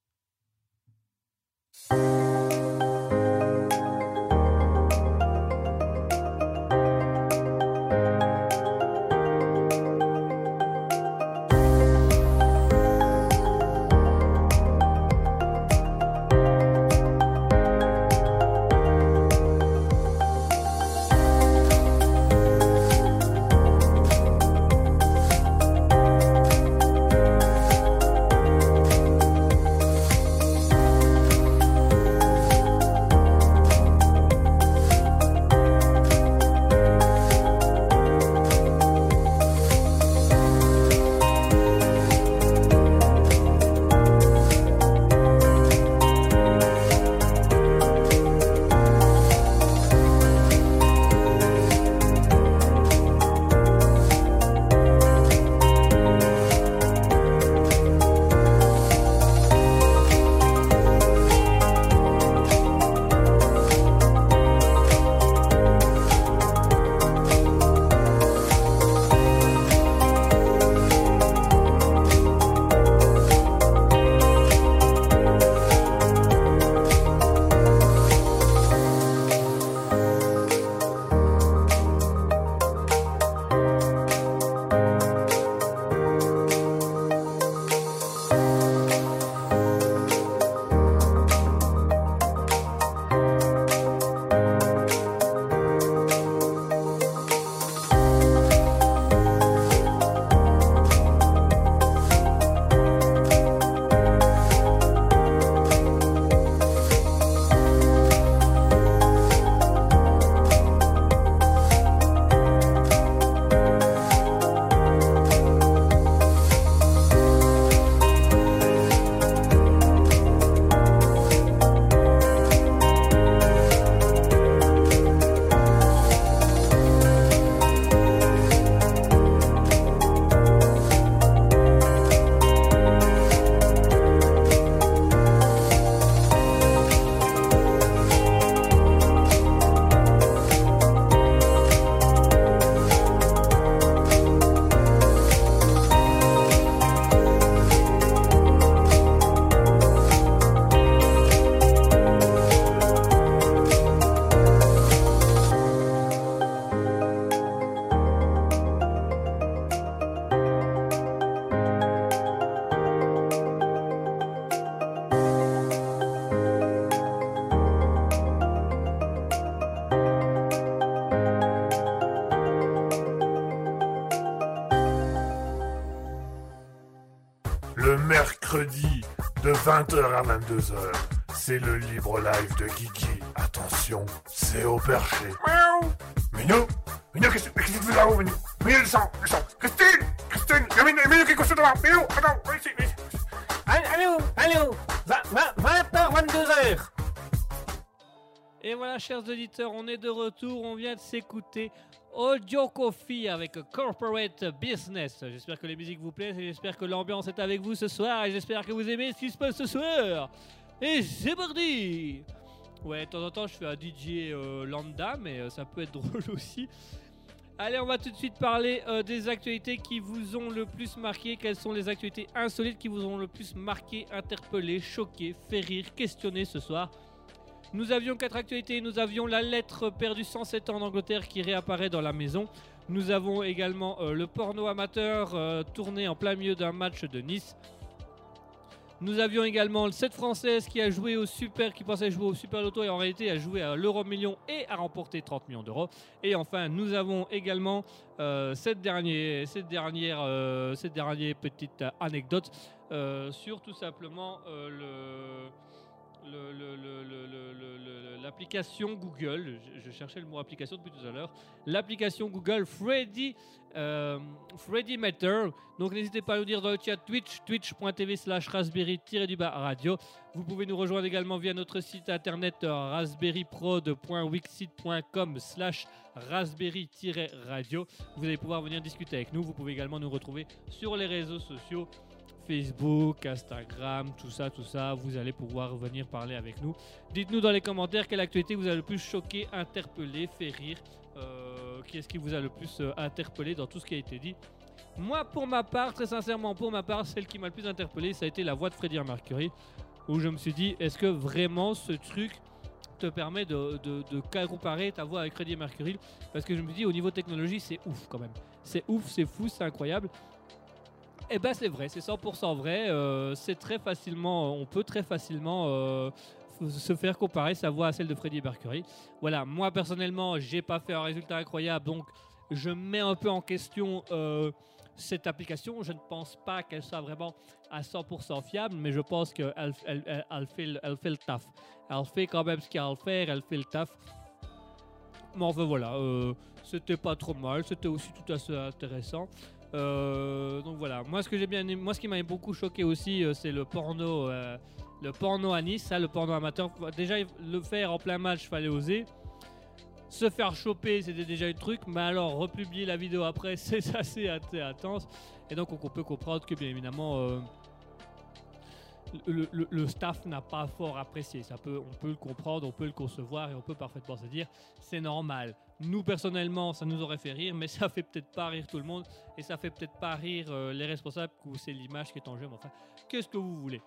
20h à 22h. C'est le libre live de Guigui. Attention, c'est au perché. Miaou. Minou Minou, qu'est-ce que tu fais là-haut, Minou Minou, le sang, le sang Christine Christine Il y a Minou, Minou qui est couché devant. Minou, attends, viens ici, viens ici Allô, allô 20h, 22h et voilà, chers auditeurs, on est de retour. On vient de s'écouter Audio Coffee avec Corporate Business. J'espère que les musiques vous plaisent et j'espère que l'ambiance est avec vous ce soir et j'espère que vous aimez ce qui se passe ce soir. Et c'est parti Ouais, de temps en temps je fais un DJ euh, lambda, mais euh, ça peut être drôle aussi. Allez, on va tout de suite parler euh, des actualités qui vous ont le plus marqué. Quelles sont les actualités insolites qui vous ont le plus marqué, interpellé, choqué, fait rire, questionné ce soir? Nous avions quatre actualités. Nous avions la lettre perdue 107 ans en Angleterre qui réapparaît dans la maison. Nous avons également euh, le porno amateur euh, tourné en plein milieu d'un match de Nice. Nous avions également cette française qui a joué au super, qui pensait jouer au super loto et en réalité a joué à l'euro million et a remporté 30 millions d'euros. Et enfin, nous avons également euh, cette dernière, cette dernière, cette dernière petite anecdote sur tout simplement le l'application Google, je, cherchais le mot application depuis tout à l'heure, l'application Google Freddy, euh, Freddy Matter. Donc n'hésitez pas à nous dire dans le chat Twitch, twitch.tv slash raspberry-du-bas radio. Vous pouvez nous rejoindre également via notre site internet euh, raspberryprod.wixit.com slash raspberry-radio. Vous allez pouvoir venir discuter avec nous. Vous pouvez également nous retrouver sur les réseaux sociaux Facebook, Instagram, tout ça, tout ça. Vous allez pouvoir venir parler avec nous. Dites-nous dans les commentaires quelle actualité vous a le plus choqué, interpellé, fait rire. Euh, qui est-ce qui vous a le plus euh, interpellé dans tout ce qui a été dit? Moi, pour ma part, très sincèrement, pour ma part, celle qui m'a le plus interpellé, ça a été la voix de Freddie Mercury. où je me suis dit, est-ce que vraiment ce truc te permet de, de, de comparer ta voix avec Freddie Mercury? Parce que je me dis, au niveau technologie, c'est ouf quand même. C'est ouf, c'est fou, c'est incroyable. Eh ben c'est vrai, c'est 100% vrai. Euh, c'est très facilement, on peut très facilement euh, se faire comparer sa voix à celle de Freddie Mercury. Voilà, moi personnellement, j'ai pas fait un résultat incroyable, donc je mets un peu en question euh, cette application. Je ne pense pas qu'elle soit vraiment à 100% fiable, mais je pense qu'elle elle, elle, fait, fait le taf. Elle fait quand même ce qu'il y a à faire, elle fait le taf. Mais enfin voilà, c'était pas trop mal, c'était aussi tout assez intéressant. Euh, donc voilà, moi ce que j'ai bien moi ce qui m'a beaucoup choqué aussi, euh, c'est le porno, euh, le porno à Nice, le porno amateur. Déjà le faire en plein match, fallait oser. Se faire choper, c'était déjà un truc, mais alors republier la vidéo après, c'est assez intense. Et donc on peut comprendre que bien évidemment le, staff n'a pas fort apprécié. Ça peut, on peut le comprendre, on peut le concevoir et on peut parfaitement se dire c'est normal. Nous personnellement, ça nous aurait fait rire, mais ça fait peut-être pas rire tout le monde et ça fait peut-être pas rire euh, les responsables où c'est l'image qui est en jeu. Mais enfin, qu'est-ce que vous voulez?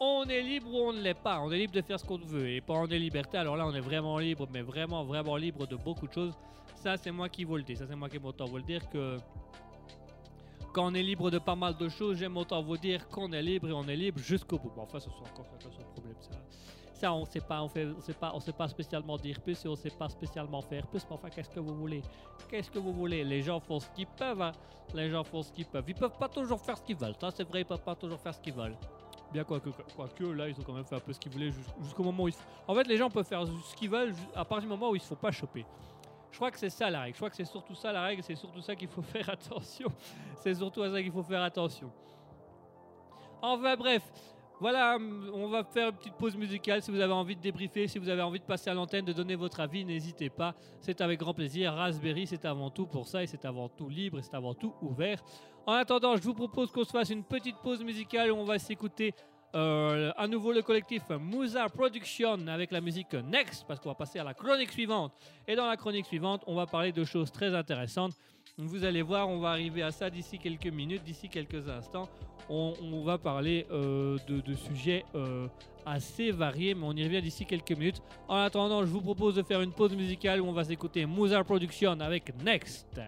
On est libre ou on ne l'est pas. On est libre de faire ce qu'on veut. Et pendant des libertés, alors là, on est vraiment libre, mais vraiment, vraiment libre de beaucoup de choses. Ça, c'est moi qui vous le dis. Ça, c'est moi qui m'entends vous le dire que quand on est libre de pas mal de choses, j'aime autant vous dire qu'on est libre et on est libre jusqu'au bout. Bon, enfin, ce sont encore ça on sait pas, on fait, on sait pas, on sait pas spécialement dire plus et on sait pas spécialement faire plus. Mais enfin, qu'est-ce que vous voulez? Qu'est-ce que vous voulez? Les gens font ce qu'ils peuvent. Hein. Les gens font ce qu'ils peuvent. Ils peuvent pas toujours faire ce qu'ils veulent. Ça, c'est vrai, ils peuvent pas toujours faire ce qu'ils veulent. Bien quoi que, quoi que, là, ils ont quand même fait un peu ce qu'ils voulaient jusqu'au moment où ils. En fait, les gens peuvent faire ce qu'ils veulent à partir du moment où ils se font pas choper. Je crois que c'est ça la règle. Je crois que c'est surtout ça la règle. C'est surtout ça qu'il faut faire attention. c'est surtout à ça qu'il faut faire attention. Enfin bref, voilà, on va faire une petite pause musicale. Si vous avez envie de débriefer, si vous avez envie de passer à l'antenne, de donner votre avis, n'hésitez pas. C'est avec grand plaisir. Raspberry, c'est avant tout pour ça et c'est avant tout libre et c'est avant tout ouvert. En attendant, je vous propose qu'on se fasse une petite pause musicale où on va s'écouter euh, à nouveau le collectif Musa Production avec la musique Next parce qu'on va passer à la chronique suivante. Et dans la chronique suivante, on va parler de choses très intéressantes. Vous allez voir, on va arriver à ça d'ici quelques minutes, d'ici quelques instants. On, va parler euh, de, sujets euh, assez variés, mais on y revient d'ici quelques minutes. En attendant, je vous propose de faire une pause musicale où on va s'écouter Musa Production avec Next.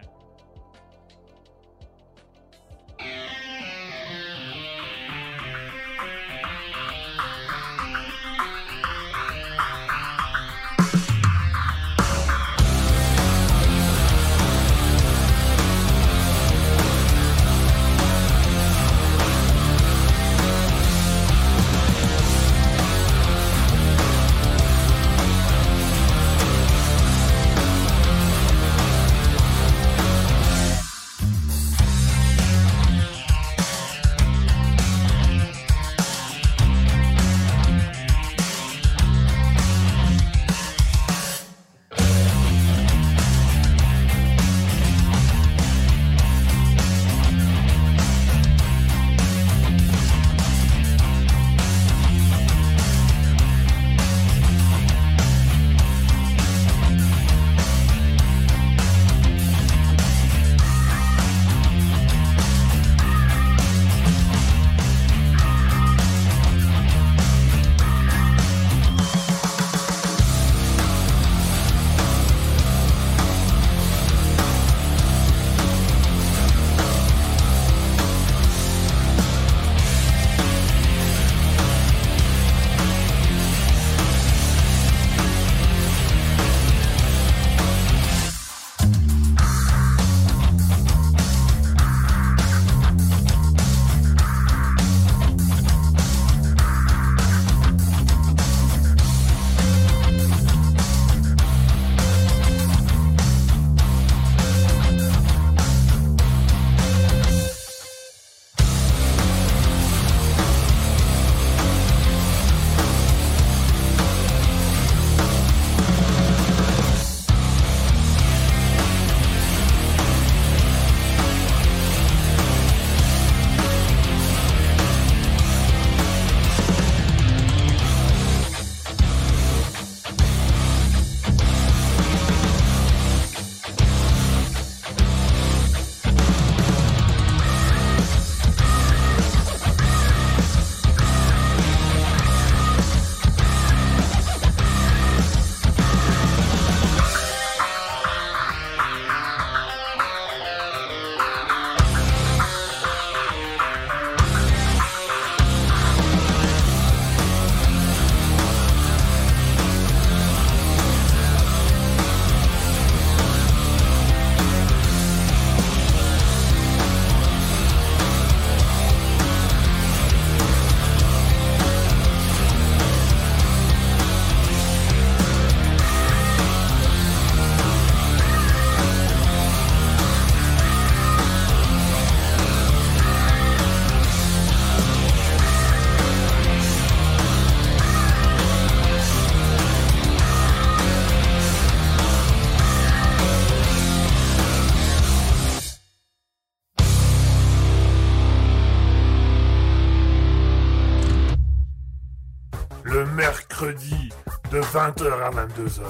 20h à 22h.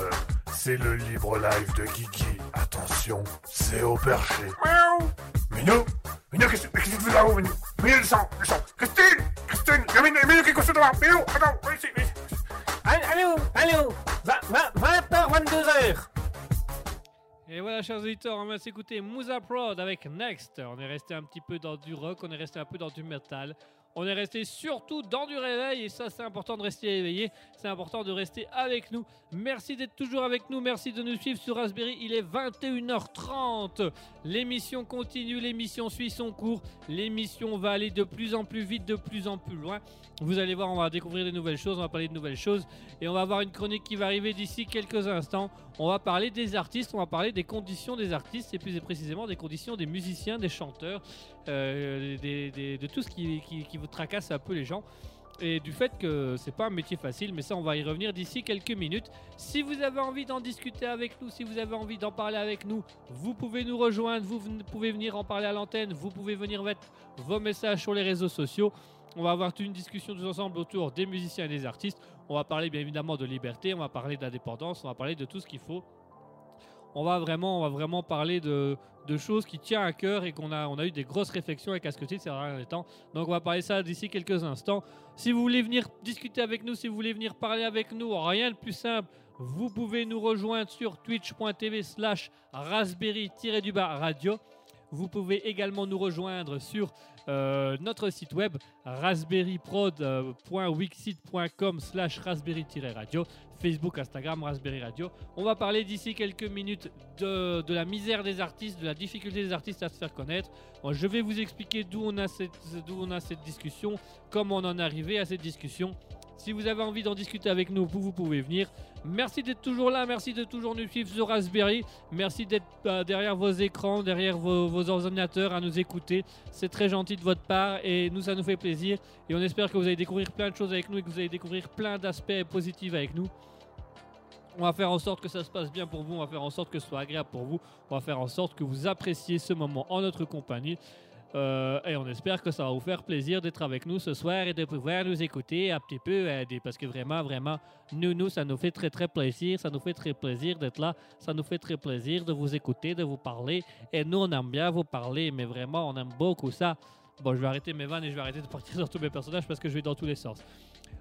C'est le libre live de Kiki. Attention, c'est au perché. Miaou Minou Minou, qu'est-ce que tu fais là-haut, Minou Minou, descends, descends Christine Christine Il y a Minou, Minou qui est couché devant Minou, attends, viens ici, viens ici Allô, allô 20h, 22h et voilà, chers auditeurs, on va s'écouter Musa Prod avec Next. On est resté un petit peu dans du rock, on est resté un peu dans du metal. On est resté surtout dans du réveil et ça c'est important de rester éveillé, c'est important de rester avec nous. Merci d'être toujours avec nous, merci de nous suivre sur Raspberry, il est 21h30. L'émission continue, l'émission suit son cours, l'émission va aller de plus en plus vite, de plus en plus loin. Vous allez voir, on va découvrir de nouvelles choses, on va parler de nouvelles choses. Et on va avoir une chronique qui va arriver d'ici quelques instants. On va parler des artistes, on va parler des conditions des artistes. Et plus précisément des conditions des musiciens, des chanteurs, euh, de tout ce qui, qui, vous tracasse un peu les gens et du fait que c'est pas un métier facile, mais ça on va y revenir d'ici quelques minutes. Si vous avez envie d'en discuter avec nous, si vous avez envie d'en parler avec nous, vous pouvez nous rejoindre, vous pouvez venir en parler à l'antenne, vous pouvez venir mettre vos messages sur les réseaux sociaux. On va avoir une discussion tous ensemble autour des musiciens et des artistes. On va parler bien évidemment de liberté, on va parler d'indépendance, on va parler de tout ce qu'il faut. On va vraiment, on va vraiment parler de, choses qui tiennent à cœur et qu'on a, eu des grosses réflexions avec Ascotil ces derniers temps. Donc on va parler ça d'ici quelques instants. Si vous voulez venir discuter avec nous, si vous voulez venir parler avec nous, rien de plus simple, vous pouvez nous rejoindre sur twitch.tv slash raspberry-du-bas radio. Vous pouvez également nous rejoindre sur euh, notre site web raspberryprod.wixit.com slash raspberry-radio Facebook, Instagram, Raspberry Radio. On va parler d'ici quelques minutes de, la misère des artistes, de la difficulté des artistes à se faire connaître. je vais vous expliquer d'où on, a cette, on a cette discussion, comment on en est arrivé à cette discussion. Si vous avez envie d'en discuter avec nous, vous, pouvez venir. Merci d'être toujours là, merci de toujours nous suivre sur Raspberry. Merci d'être euh, derrière vos écrans, derrière vos, ordinateurs à nous écouter. C'est très gentil de votre part et nous, ça nous fait plaisir. Et on espère que vous allez découvrir plein de choses avec nous et que vous allez découvrir plein d'aspects positifs avec nous. On va faire en sorte que ça se passe bien pour vous, on va faire en sorte que ce soit agréable pour vous, on va faire en sorte que vous appréciez ce moment en notre compagnie. Euh, et on espère que ça va vous faire plaisir d'être avec nous ce soir et de pouvoir nous écouter un petit peu, euh, parce que vraiment, vraiment, nous, nous, ça nous fait très, très plaisir. Ça nous fait très plaisir d'être là. Ça nous fait très plaisir de vous écouter, de vous parler. Et nous, on aime bien vous parler, mais vraiment, on aime beaucoup ça. Bon, je vais arrêter mes vannes et je vais arrêter de partir sur tous mes personnages parce que je vais dans tous les sens.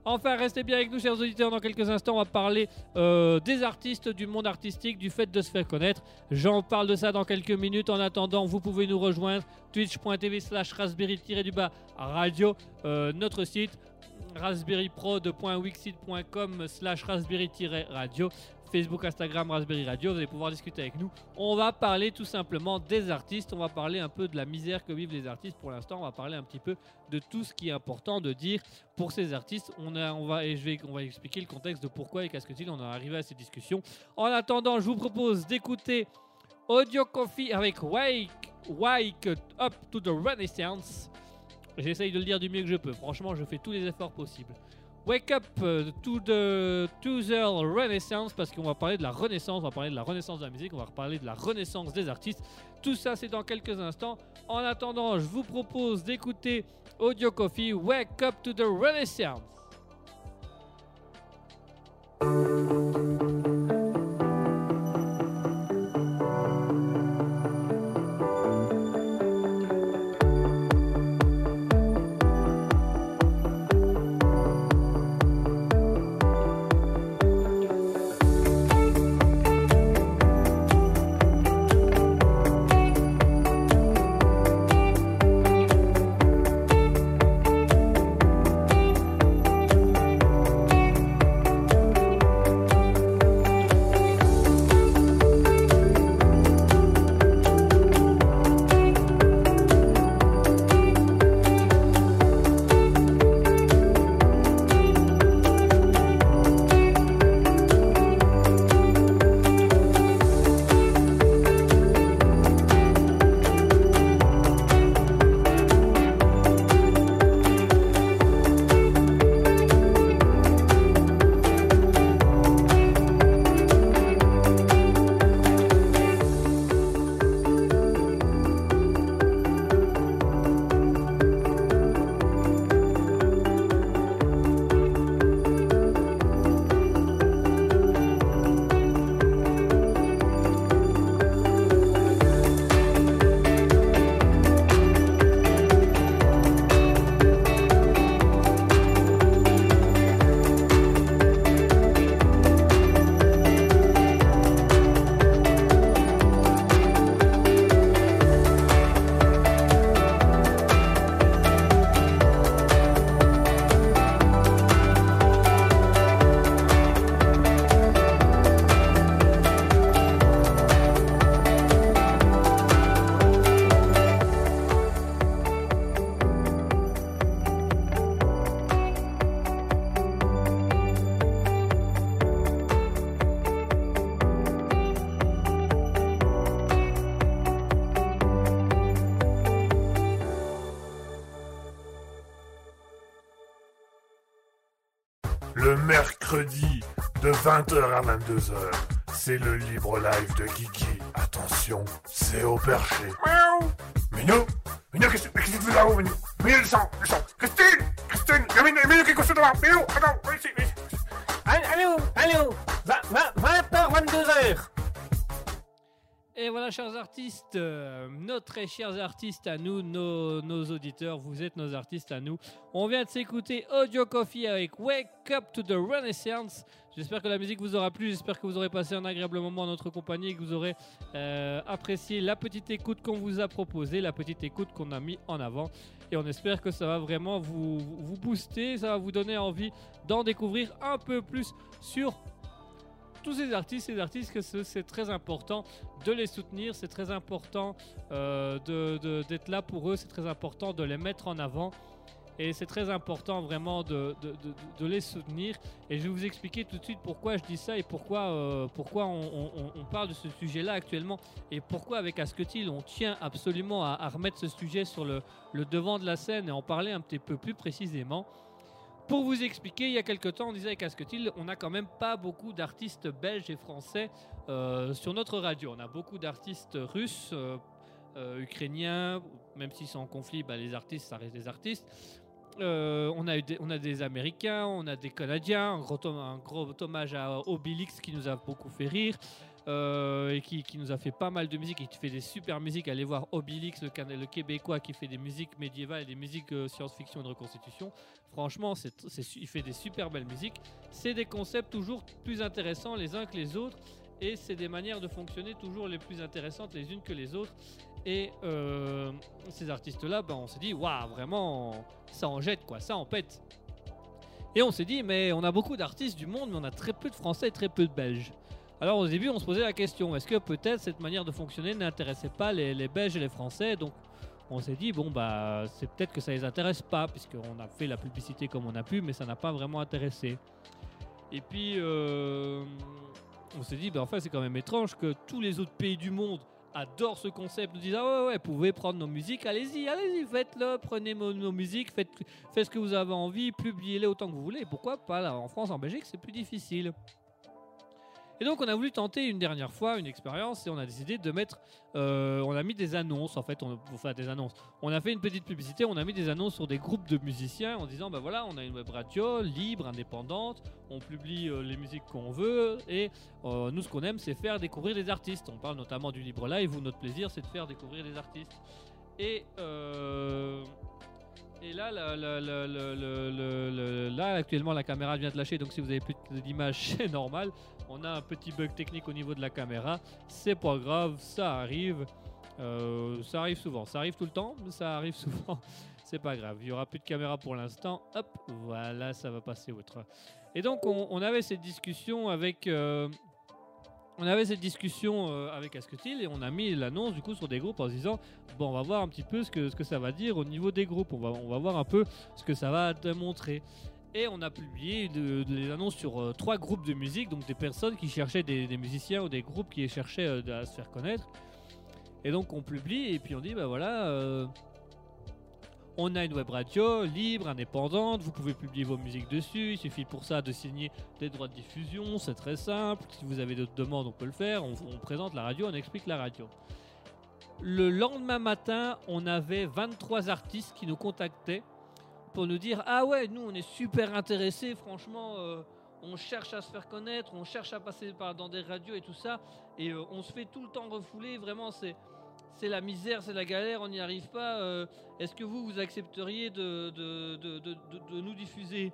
Enfin, restez bien avec nous, chers auditeurs. Dans quelques instants, on va parler euh, des artistes, du monde artistique, du fait de se faire connaître. J'en parle de ça dans quelques minutes. En attendant, vous pouvez nous rejoindre twitch.tv slash raspberry-du-bas radio, euh, notre site raspberryprod.wixit.com slash raspberry-radio Facebook, Instagram, Raspberry Radio. Vous allez pouvoir discuter avec nous. On va parler tout simplement des artistes. On va parler un peu de la misère que vivent les artistes pour l'instant. On va parler un petit peu de tout ce qui est important de dire pour ces artistes. On, a, on va, et je vais, on va expliquer le contexte de pourquoi et qu'est-ce que on est arrivé à ces discussions. En attendant, je vous propose d'écouter Audio Coffee avec Wake, Wake Up to the Renaissance. J'essaye de le dire du mieux que je peux. Franchement, je fais tous les efforts possibles. Wake Up euh, to the, to the Renaissance parce qu'on va parler de la renaissance, on va parler de la renaissance de la musique, on va parler de la renaissance des artistes. Tout ça c'est dans quelques instants. En attendant, je vous propose d'écouter Audio Coffee Wake Up to the Renaissance. 20h à 22h. C'est le libre live de Kiki. Attention, c'est au perché. Miaou. Minou Minou, qu'est-ce que tu fais là-haut, Minou Minou, le sang, le sang Christine! Christine! Minou, Minou, qu'est-ce que tu fais là Minou, attends, viens ici, viens ici Allô, allô 20h, 22h et voilà, chers artistes, euh, nos très chers artistes à nous, nos, nos, auditeurs, vous êtes nos artistes à nous. On vient de s'écouter Audio Coffee avec Wake Up to the Renaissance. J'espère que la musique vous aura plu, j'espère que vous aurez passé un agréable moment en notre compagnie et que vous aurez euh, apprécié la petite écoute qu'on vous a proposée, la petite écoute qu'on a mis en avant. Et on espère que ça va vraiment vous, vous booster, ça va vous donner envie d'en découvrir un peu plus sur tous ces artistes, ces artistes que c'est très important de les soutenir, c'est très important euh, d'être là pour eux, c'est très important de les mettre en avant. Et c'est très important vraiment de, les soutenir. Et je vais vous expliquer tout de suite pourquoi je dis ça et pourquoi, euh, pourquoi on, parle de ce sujet-là actuellement. Et pourquoi avec Asketil on tient absolument à, remettre ce sujet sur le devant de la scène et en parler un petit peu plus précisément. Pour vous expliquer, il y a quelques temps, on disait avec Asketil, on n'a quand même pas beaucoup d'artistes belges et français euh, sur notre radio. On a beaucoup d'artistes russes, euh, euh, ukrainiens, même s'ils sont en conflit, bah, les artistes, ça reste des artistes. on, a des, on a des Américains, on a des Canadiens, un gros, gros hommage à Obélix qui nous a beaucoup fait rire. Et qui, nous a fait pas mal de musique et qui fait des super musiques. Allez voir Obélix, le, Québécois qui fait des musiques médiévales et des musiques science-fiction et de reconstitution. Franchement, il fait des super belles musiques. C'est des concepts toujours plus intéressants les uns que les autres. Et c'est des manières de fonctionner toujours les plus intéressantes les unes que les autres. Et euh, ces artistes-là, ben, on s'est dit, waouh, vraiment, ça en jette, quoi, ça en pète. Et on s'est dit, mais on a beaucoup d'artistes du monde, mais on a très peu de Français et très peu de Belges. Alors au début, on se posait la question, est-ce que peut-être cette manière de fonctionner n'intéressait pas les, les Belges et les Français? Donc on s'est dit, bon, bah, c'est peut-être que ça les intéresse pas, puisqu'on a fait la publicité comme on a pu, mais ça n'a pas vraiment intéressé. Et puis, euh, on s'est dit, bah, en fait, c'est quand même étrange que tous les autres pays du monde adorent ce concept, nous disent, ah ouais, ouais, pouvez prendre nos musiques, allez-y, allez-y, faites-le, prenez nos, musiques, faites, faites ce que vous avez envie, publiez-les autant que vous voulez. Pourquoi pas là, en France, en Belgique, c'est plus difficile. Et donc on a voulu tenter une dernière fois une expérience et on a décidé de mettre, euh, on a mis des annonces en fait, on, enfin des annonces. On a fait une petite publicité, on a mis des annonces sur des groupes de musiciens en disant ben voilà, on a une web radio libre, indépendante, on publie euh, les musiques qu'on veut et euh, nous ce qu'on aime c'est faire découvrir des artistes. On parle notamment du libre live où notre plaisir c'est de faire découvrir des artistes. Et et là, là, actuellement, la caméra vient de lâcher, donc si vous avez plus d'image, c'est normal. On a un petit bug technique au niveau de la caméra. C'est pas grave, ça arrive. Euh, ça arrive souvent. Ça arrive tout le temps, mais ça arrive souvent. c'est pas grave. Il y aura plus de caméra pour l'instant. Hop, voilà, ça va passer outre. Et donc, on, avait cette discussion avec. Euh, on avait cette discussion euh, avec Asketil et on a mis l'annonce du coup sur des groupes en se disant bon on va voir un petit peu ce que, ça va dire au niveau des groupes, on va, voir un peu ce que ça va démontrer. Et on a publié des annonces sur euh, trois groupes de musique, donc des personnes qui cherchaient des, musiciens ou des groupes qui cherchaient euh, à se faire connaître. Et donc on publie et puis on dit bah voilà on a une web radio libre, indépendante, vous pouvez publier vos musiques dessus, il suffit pour ça de signer des droits de diffusion, c'est très simple, si vous avez d'autres demandes on peut le faire, on, présente la radio, on explique la radio. Le lendemain matin, on avait 23 artistes qui nous contactaient pour nous dire Ah ouais, nous on est super intéressés, franchement, euh, on cherche à se faire connaître, on cherche à passer par, dans des radios et tout ça, et euh, on se fait tout le temps refouler, vraiment c'est c'est la misère, c'est la galère, on n'y arrive pas. Euh, est-ce que vous, vous accepteriez de, de, nous diffuser?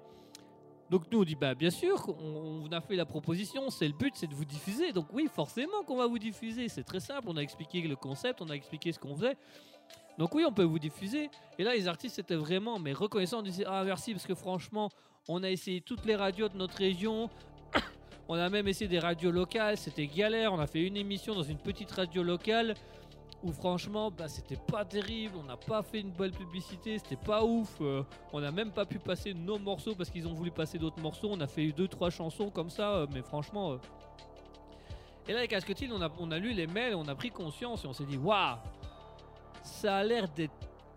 Donc nous on dit bah bien sûr, on, on a fait la proposition, c'est le but, c'est de vous diffuser. Donc oui, forcément qu'on va vous diffuser. C'est très simple, on a expliqué le concept, on a expliqué ce qu'on faisait. Donc oui, on peut vous diffuser. Et là, les artistes étaient vraiment mais reconnaissants. On disait ah merci parce que franchement, on a essayé toutes les radios de notre région. on a même essayé des radios locales, c'était galère. On a fait une émission dans une petite radio locale où franchement bah, c'était pas terrible, on n'a pas fait une bonne publicité, c'était pas ouf, euh, on n'a même pas pu passer nos morceaux parce qu'ils ont voulu passer d'autres morceaux, on a fait deux trois chansons comme ça, euh, mais franchement... Euh. Et là avec Asketil on a, on a lu les mails, on a pris conscience et on s'est dit waouh, ça a l'air d'être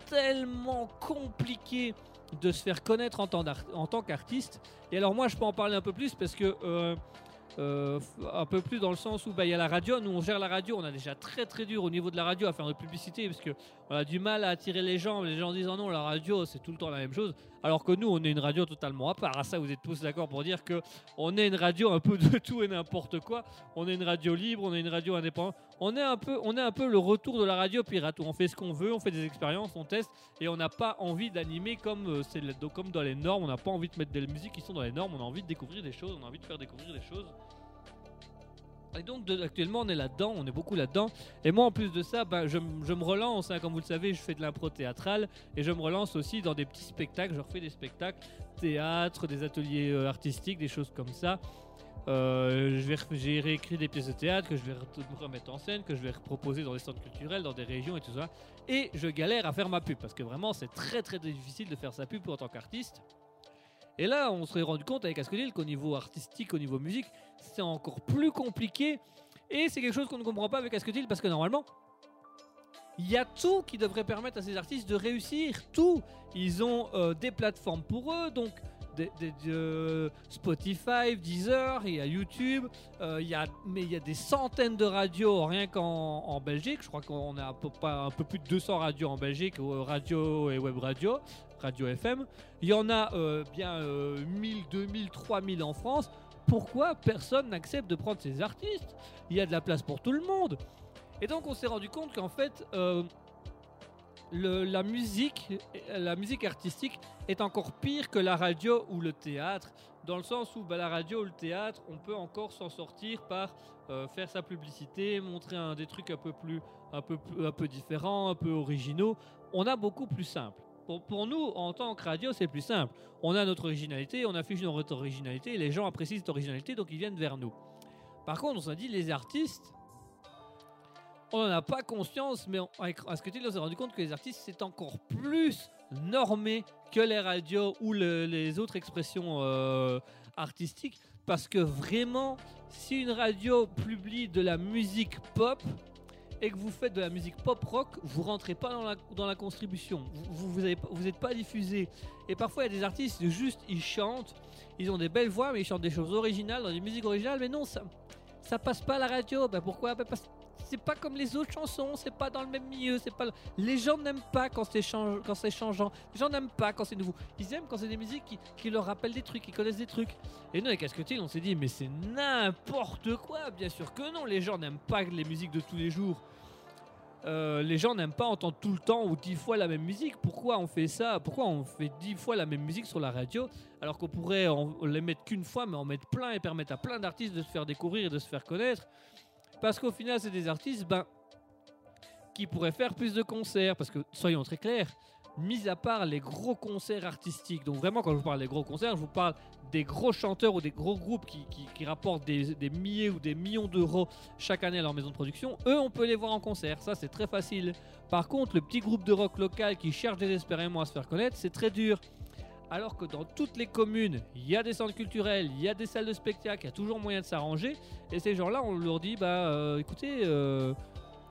tellement compliqué de se faire connaître en tant qu'artiste. Et alors moi, je peux en parler un peu plus parce que euh, un peu plus dans le sens où bah, il y a la radio, nous on gère la radio, on a déjà très très dur au niveau de la radio à faire de publicité parce que on a du mal à attirer les gens, les gens disent oh non la radio c'est tout le temps la même chose, alors que nous on est une radio totalement à part. À ça vous êtes tous d'accord pour dire que on est une radio un peu de tout et n'importe quoi. On est une radio libre, on est une radio indépendante. On est un peu, le retour de la radio pirate on fait ce qu'on veut, on fait des expériences, on teste et on n'a pas envie d'animer comme euh, comme dans les normes. On n'a pas envie de mettre des musiques qui sont dans les normes. On a envie de découvrir des choses, on a envie de faire découvrir des choses. Et donc actuellement on est là-dedans, on est beaucoup là-dedans. Et moi en plus de ça, ben, je, me relance, hein, comme vous le savez, je fais de l'impro théâtrale et je me relance aussi dans des petits spectacles. Je refais des spectacles, théâtre, des ateliers euh, artistiques, des choses comme ça. Euh, j'ai réécrit des pièces de théâtre que je vais remettre en scène, que je vais reproposer dans des centres culturels, dans des régions et tout ça. Et je galère à faire ma pub parce que vraiment c'est très très difficile de faire sa pub en tant qu'artiste. Et là, on serait rendu compte avec Ascodil qu'au niveau artistique, au niveau musique, c'est encore plus compliqué. Et c'est quelque chose qu'on ne comprend pas avec Asketil parce que normalement, il y a tout qui devrait permettre à ces artistes de réussir. Tout. Ils ont euh, des plateformes pour eux, donc euh, Spotify, Deezer, il y a YouTube, euh, il y a, mais il y a des centaines de radios rien qu'en Belgique. Je crois qu'on a un peu plus de 200 radios en Belgique, radio et web radio, radio FM. Il y en a bien 1000, 2000, 3000 en France pourquoi personne n'accepte de prendre ces artistes? Il y a de la place pour tout le monde. Et donc on s'est rendu compte qu'en fait, euh, la musique, la musique artistique est encore pire que la radio ou le théâtre, dans le sens où bah, la radio ou le théâtre, on peut encore s'en sortir par euh, faire sa publicité, montrer un, des trucs un peu plus, un peu, un peu différents, un peu originaux. On a beaucoup plus simple. Pour, nous, en tant que radio, c'est plus simple. On a notre originalité, on affiche notre originalité, les gens apprécient cette originalité, donc ils viennent vers nous. Par contre, on s'est dit, les artistes, on n'en a pas conscience, mais avec Asketil, on s'est rendu compte que les artistes, c'est encore plus normé que les radios ou les autres expressions euh, artistiques. Parce que vraiment, si une radio publie de la musique pop, et que vous faites de la musique pop rock, vous rentrez pas dans la, dans la contribution. Vous vous, pas diffusé. Et parfois, il y a des artistes, juste, ils chantent, ils ont des belles voix, mais ils chantent des choses originales, dans des musiques originales, mais non, ça, ça passe pas à la radio. Ben pourquoi? Ben parce, c'est pas comme les autres chansons, c'est pas dans le même milieu, c'est pas. Les gens n'aiment pas quand c'est changeant. Les gens n'aiment pas quand c'est nouveau. Ils aiment quand c'est des musiques qui, leur rappellent des trucs, qui connaissent des trucs. Et nous avec Asketil, on s'est dit mais c'est n'importe quoi. Bien sûr que non, les gens n'aiment pas les musiques de tous les jours. Euh, les gens n'aiment pas entendre tout le temps ou dix fois la même musique. Pourquoi on fait ça? Pourquoi on fait dix fois la même musique sur la radio alors qu'on pourrait en, les mettre qu'une fois mais en mettre plein et permettre à plein d'artistes de se faire découvrir et de se faire connaître? Parce qu'au final, c'est des artistes ben, qui pourraient faire plus de concerts. Parce que, soyons très clairs, mis à part les gros concerts artistiques, donc vraiment, quand je vous parle des gros concerts, je vous parle des gros chanteurs ou des gros groupes qui, rapportent des, milliers ou des millions d'euros chaque année à leur maison de production, eux, on peut les voir en concert. Ça, c'est très facile. Par contre, le petit groupe de rock local qui cherche désespérément à se faire connaître, c'est très dur alors que dans toutes les communes, il y a des centres culturels, il y a des salles de spectacle, il y a toujours moyen de s'arranger. Et ces gens-là, on leur dit, bah euh, écoutez, euh,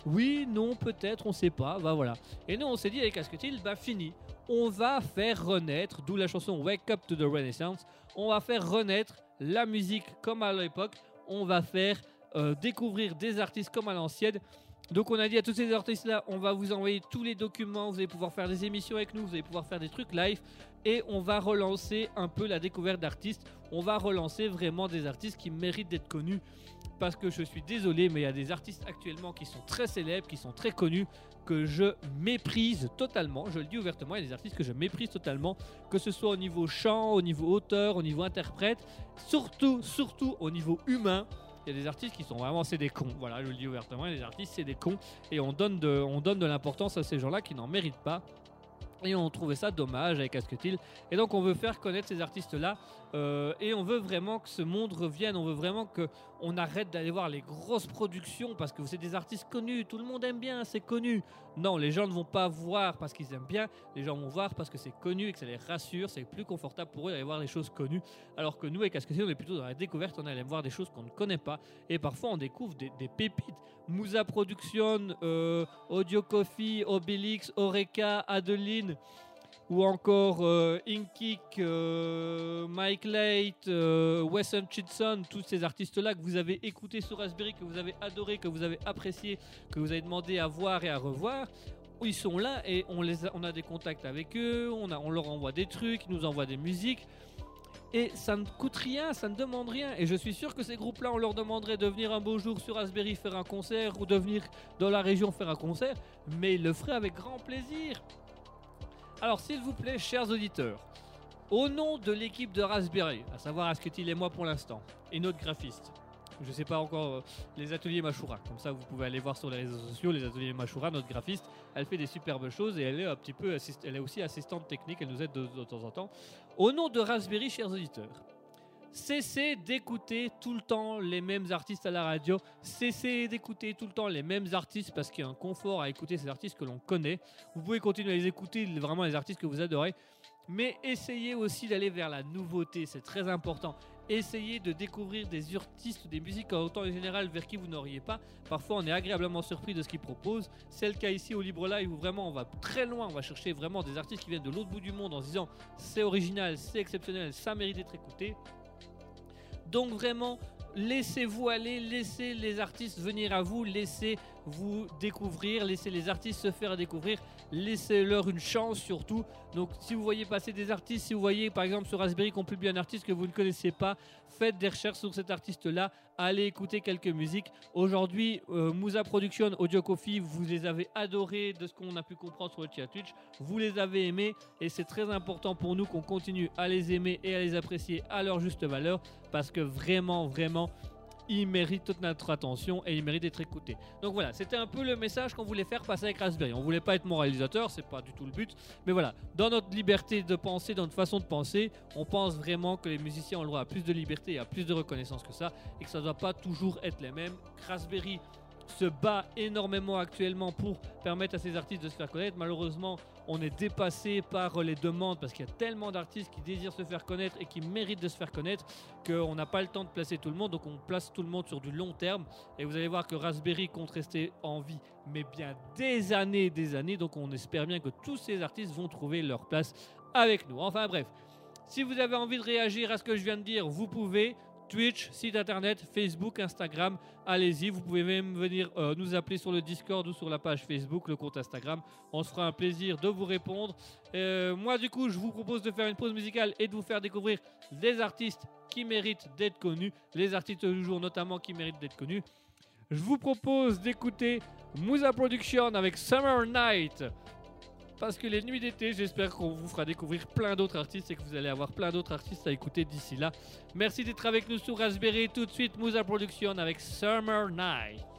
oui, non, peut-être, on sait pas, bah voilà. Et nous, on s'est dit avec Asketil, bah fini. On va faire renaître, d'où la chanson Wake Up to the Renaissance, on va faire renaître la musique comme à l'époque, on va faire euh, découvrir des artistes comme à l'ancienne. Donc on a dit à tous ces artistes-là, on va vous envoyer tous les documents, vous allez pouvoir faire des émissions avec nous, vous allez pouvoir faire des trucs live et on va relancer un peu la découverte d'artistes. On va relancer vraiment des artistes qui méritent d'être connus. Parce que je suis désolé, mais il y a des artistes actuellement qui sont très célèbres, qui sont très connus, que je méprise totalement. Je le dis ouvertement, il y a des artistes que je méprise totalement, que ce soit au niveau chant, au niveau auteur, au niveau interprète, surtout, surtout au niveau humain. Il y a des artistes qui sont vraiment, c'est des cons. Voilà, je le dis ouvertement, il y a des artistes, c'est des cons. Et on donne on donne de l'importance à ces gens-là qui n'en méritent pas. Et on trouvait ça dommage avec Asketil. Et donc on veut faire connaître ces artistes-là. Euh, et on veut vraiment que ce monde revienne. On veut vraiment qu'on arrête d'aller voir les grosses productions parce que c'est des artistes connus. Tout le monde aime bien, c'est connu. Non, les gens ne vont pas voir parce qu'ils aiment bien. Les gens vont voir parce que c'est connu et que ça les rassure. C'est plus confortable pour eux d'aller voir des choses connues. Alors que nous, avec Asketil, on est plutôt dans la découverte. On allait voir des choses qu'on ne connaît pas. Et parfois, on découvre des, pépites. Mousa Production, euh, Audio Coffee, Obélix, Oreca, Adeline ou encore euh, Inkik, euh, Mike Late, euh, Wes Hutchinson, tous ces artistes-là que vous avez écoutés sur Raspberry, que vous avez adoré, que vous avez apprécié, que vous avez demandé à voir et à revoir. Ils sont là et on, les a, on a des contacts avec eux, on, on leur envoie des trucs, ils nous envoient des musiques. Et ça ne coûte rien, ça ne demande rien. Et je suis sûr que ces groupes-là, on leur demanderait de venir un beau jour sur Raspberry faire un concert ou de venir dans la région faire un concert, mais ils le feraient avec grand plaisir. Alors, s'il vous plaît, chers auditeurs, au nom de l'équipe de Raspberry, à savoir Asketil et moi pour l'instant, et notre graphiste, je ne sais pas encore, euh, les ateliers Mashura, comme ça vous pouvez aller voir sur les réseaux sociaux, les ateliers Mashura, notre graphiste, elle fait des superbes choses et elle est un petit peu, elle est aussi assistante technique, elle nous aide de, de temps en temps. Au nom de Raspberry, chers auditeurs, cessez d'écouter tout le temps les mêmes artistes à la radio, cessez d'écouter tout le temps les mêmes artistes parce qu'il y a un confort à écouter ces artistes que l'on connaît. Vous pouvez continuer à les écouter, vraiment les artistes que vous adorez, mais essayez aussi d'aller vers la nouveauté, c'est très important. Essayez de découvrir des artistes, des musiques en temps général vers qui vous n'auriez pas. Parfois, on est agréablement surpris de ce qu'ils proposent. C'est le cas ici au Libre Live où vraiment on va très loin. On va chercher vraiment des artistes qui viennent de l'autre bout du monde en se disant c'est original, c'est exceptionnel, ça mérite d'être écouté. Donc vraiment, laissez-vous aller, laissez les artistes venir à vous, laissez vous découvrir, laissez les artistes se faire découvrir, laissez-leur une chance surtout. Donc si vous voyez passer des artistes, si vous voyez par exemple sur Raspberry qu'on publie un artiste que vous ne connaissez pas, faites des recherches sur cet artiste-là, allez écouter quelques musiques. Aujourd'hui, euh, Musa Production, Audio Coffee, vous les avez adorés de ce qu'on a pu comprendre sur le chat Twitch, vous les avez aimés et c'est très important pour nous qu'on continue à les aimer et à les apprécier à leur juste valeur parce que vraiment, vraiment, ils méritent toute notre attention et ils méritent d'être écoutés. Donc voilà, c'était un peu le message qu'on voulait faire passer avec Raspberry. On voulait pas être moralisateur, c'est pas du tout le but, mais voilà, dans notre liberté de penser, dans notre façon de penser, on pense vraiment que les musiciens ont le droit à plus de liberté et à plus de reconnaissance que ça et que ça ne doit pas toujours être les mêmes. Raspberry se bat énormément actuellement pour permettre à ces artistes de se faire connaître. Malheureusement, on est dépassé par les demandes parce qu'il y a tellement d'artistes qui désirent se faire connaître et qui méritent de se faire connaître qu'on n'a pas le temps de placer tout le monde. Donc on place tout le monde sur du long terme. Et vous allez voir que Raspberry compte rester en vie, mais bien des années et des années. Donc on espère bien que tous ces artistes vont trouver leur place avec nous. Enfin bref, si vous avez envie de réagir à ce que je viens de dire, vous pouvez. Twitch, site internet, Facebook, Instagram, allez-y. Vous pouvez même venir euh, nous appeler sur le Discord ou sur la page Facebook, le compte Instagram. On se fera un plaisir de vous répondre. Euh, moi, du coup, je vous propose de faire une pause musicale et de vous faire découvrir des artistes qui méritent d'être connus, les artistes du jour notamment qui méritent d'être connus. Je vous propose d'écouter Musa Production avec Summer Night. Parce que les nuits d'été, j'espère qu'on vous fera découvrir plein d'autres artistes et que vous allez avoir plein d'autres artistes à écouter d'ici là. Merci d'être avec nous sur Raspberry. Tout de suite, Musa Production avec Summer Night.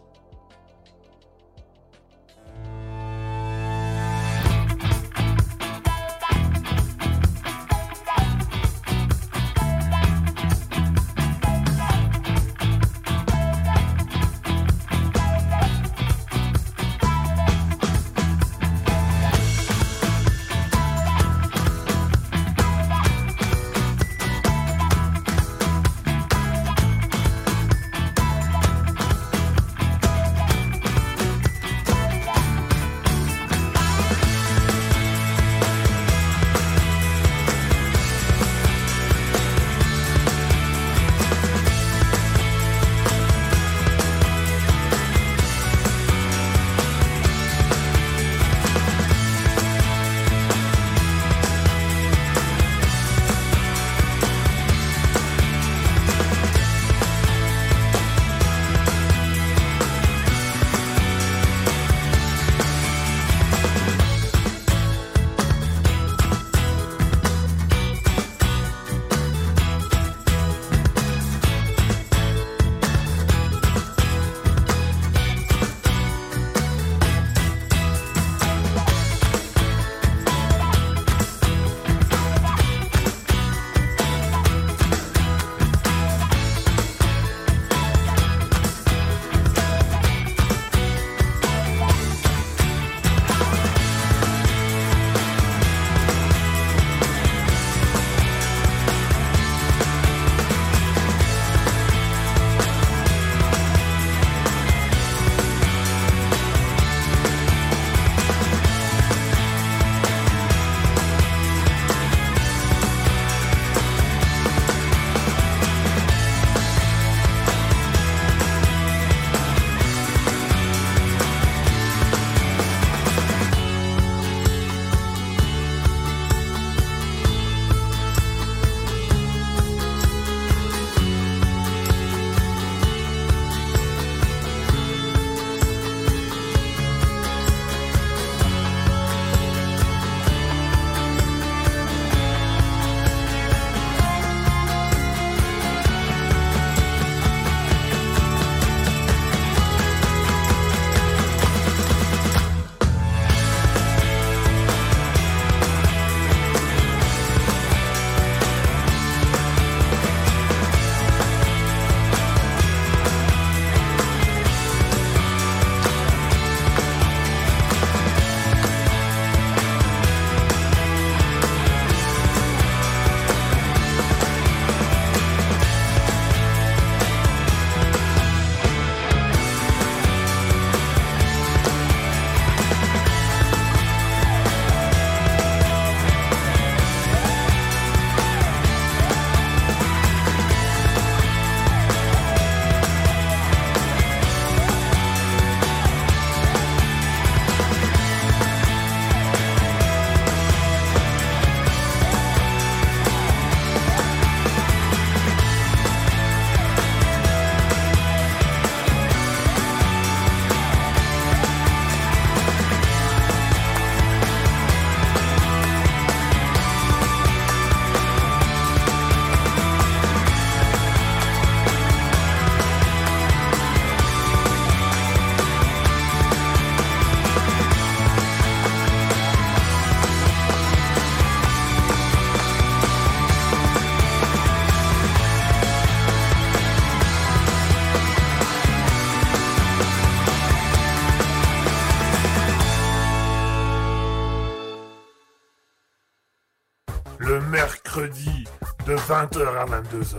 20h à 22h.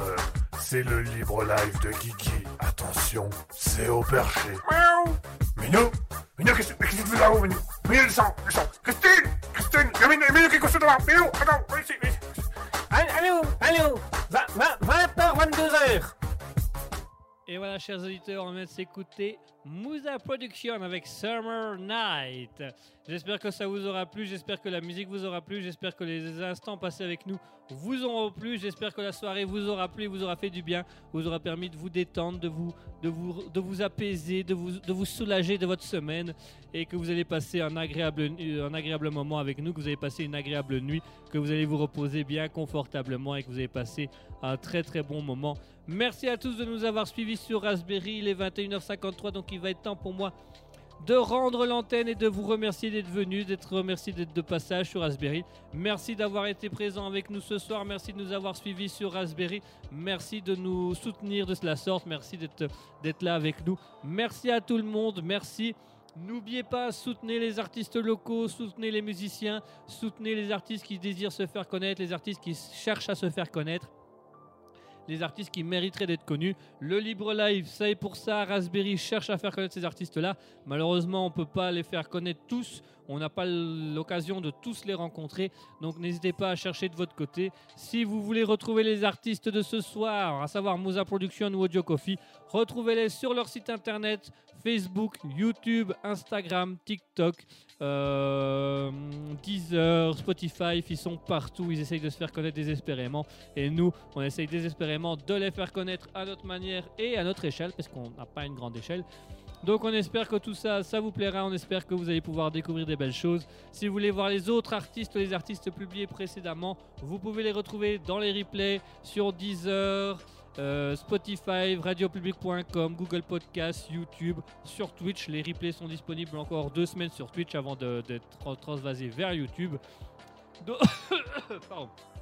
C'est le libre live de Kiki. Attention, c'est au perché. Miaou Minou Minou, qu'est-ce que tu fais là-haut, Minou? Minou, descends, descends Christine Christine Minou, Minou, qu'est-ce que tu fais Minou, attends, ici, ici Allô, allô 20h, 22h Et voilà, chers auditeurs, on vient de s'écouter Mousa Production avec Summer Night. J'espère que ça vous aura plu, j'espère que la musique vous aura plu, j'espère que les instants passés avec nous vous auront plu, j'espère que la soirée vous aura plu, vous aura fait du bien, vous aura permis de vous détendre, de vous, apaiser, de vous, de vous soulager de votre semaine et que vous allez passer un agréable, un agréable moment avec nous, que vous allez passer une agréable nuit, que vous allez vous reposer bien confortablement et que vous allez passer un très très bon moment. Merci à tous de nous avoir suivis sur Raspberry, il est 21h53 donc il va être temps pour moi de rendre l'antenne et de vous remercier d'être venu, d'être remercié d'être de passage sur Raspberry. Merci d'avoir été présent avec nous ce soir, merci de nous avoir suivis sur Raspberry, merci de nous soutenir de la sorte, merci d'être là avec nous. Merci à tout le monde, merci. N'oubliez pas, soutenez les artistes locaux, soutenez les musiciens, soutenez les artistes qui désirent se faire connaître, les artistes qui cherchent à se faire connaître les artistes qui mériteraient d'être connus. Le Libre Live, ça est pour ça. Raspberry cherche à faire connaître ces artistes-là. Malheureusement, on ne peut pas les faire connaître tous. On n'a pas l'occasion de tous les rencontrer. Donc n'hésitez pas à chercher de votre côté. Si vous voulez retrouver les artistes de ce soir, à savoir Moza Production ou Audio Coffee, retrouvez-les sur leur site internet, Facebook, YouTube, Instagram, TikTok. Euh, Deezer, Spotify, ils sont partout, ils essayent de se faire connaître désespérément. Et nous, on essaye désespérément de les faire connaître à notre manière et à notre échelle, parce qu'on n'a pas une grande échelle. Donc on espère que tout ça, ça vous plaira, on espère que vous allez pouvoir découvrir des belles choses. Si vous voulez voir les autres artistes, les artistes publiés précédemment, vous pouvez les retrouver dans les replays sur Deezer, euh, Spotify, radiopublic.com, Google Podcast, YouTube, sur Twitch. Les replays sont disponibles encore deux semaines sur Twitch avant d'être transvasés vers YouTube.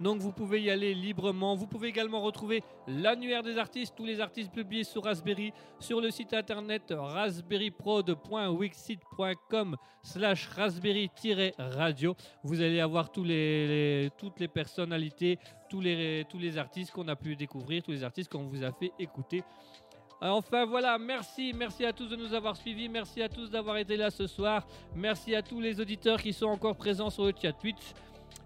Donc vous pouvez y aller librement. Vous pouvez également retrouver l'annuaire des artistes, tous les artistes publiés sur Raspberry, sur le site internet raspberryprod.wixsite.com slash raspberry-radio. Vous allez avoir toutes les personnalités, tous les, artistes qu'on a pu découvrir, tous les artistes qu'on vous a fait écouter. Enfin voilà, merci, merci à tous de nous avoir suivis, merci à tous d'avoir été là ce soir, merci à tous les auditeurs qui sont encore présents sur le chat Twitch.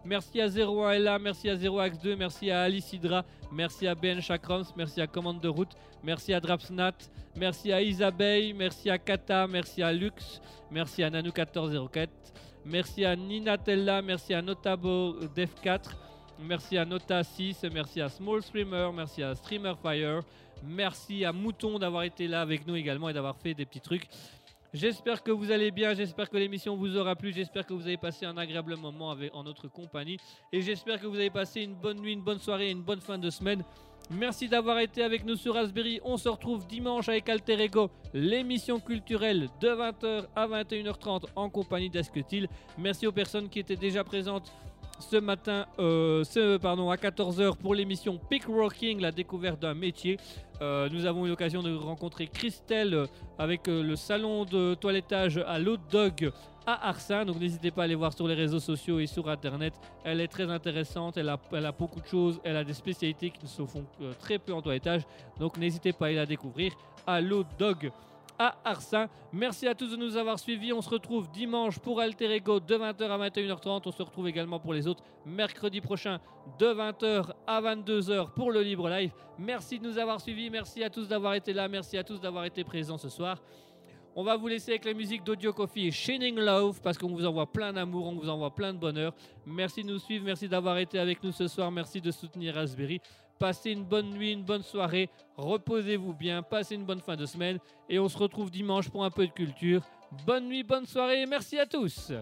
Merci à 01LA, merci à 0Ax2, merci à Alice Hydra, merci à Ben Chakrams, merci à Commande de Route, merci à Drapsnat, merci à Isabelle, merci à Kata, merci à Lux, merci à Nanu1404, merci à Ninatella, merci à Notabo Def4, merci à Nota6, merci à Small Streamer, merci à Streamer Fire, merci à Mouton d'avoir été là avec nous également et d'avoir fait des petits trucs. J'espère que vous allez bien, j'espère que l'émission vous aura plu, j'espère que vous avez passé un agréable moment en notre compagnie et j'espère que vous avez passé une bonne nuit, une bonne soirée et une bonne fin de semaine. Merci d'avoir été avec nous sur Raspberry. On se retrouve dimanche avec Alter Ego, l'émission culturelle de 20h à 21h30 en compagnie d'Asketil. Merci aux personnes qui étaient déjà présentes ce matin, euh, pardon, à 14h pour l'émission Pick Rocking, la découverte d'un métier. Euh, nous avons eu l'occasion de rencontrer Christelle euh, avec le salon de toilettage à l'Hot Dog à Arsin. Donc n'hésitez pas à aller voir sur les réseaux sociaux et sur internet. Elle est très intéressante, elle a, beaucoup de choses, elle a des spécialités qui se font très peu en toilettage. Donc n'hésitez pas à aller la découvrir à l'Hot Dog à Arsin. Merci à tous de nous avoir suivis. On se retrouve dimanche pour Alter Ego de 20h à 21h30. On se retrouve également pour les autres mercredi prochain de 20h à 22h pour le Libre Live. Merci de nous avoir suivis. Merci à tous d'avoir été là. Merci à tous d'avoir été présents ce soir. On va vous laisser avec la musique d'Audio Coffee et Shining Love parce qu'on vous envoie plein d'amour, on vous envoie plein de bonheur. Merci de nous suivre, merci d'avoir été avec nous ce soir, merci de soutenir Raspberry. Passez une bonne nuit, une bonne soirée. Reposez-vous bien. Passez une bonne fin de semaine. Et on se retrouve dimanche pour un peu de culture. Bonne nuit, bonne soirée. Merci à tous.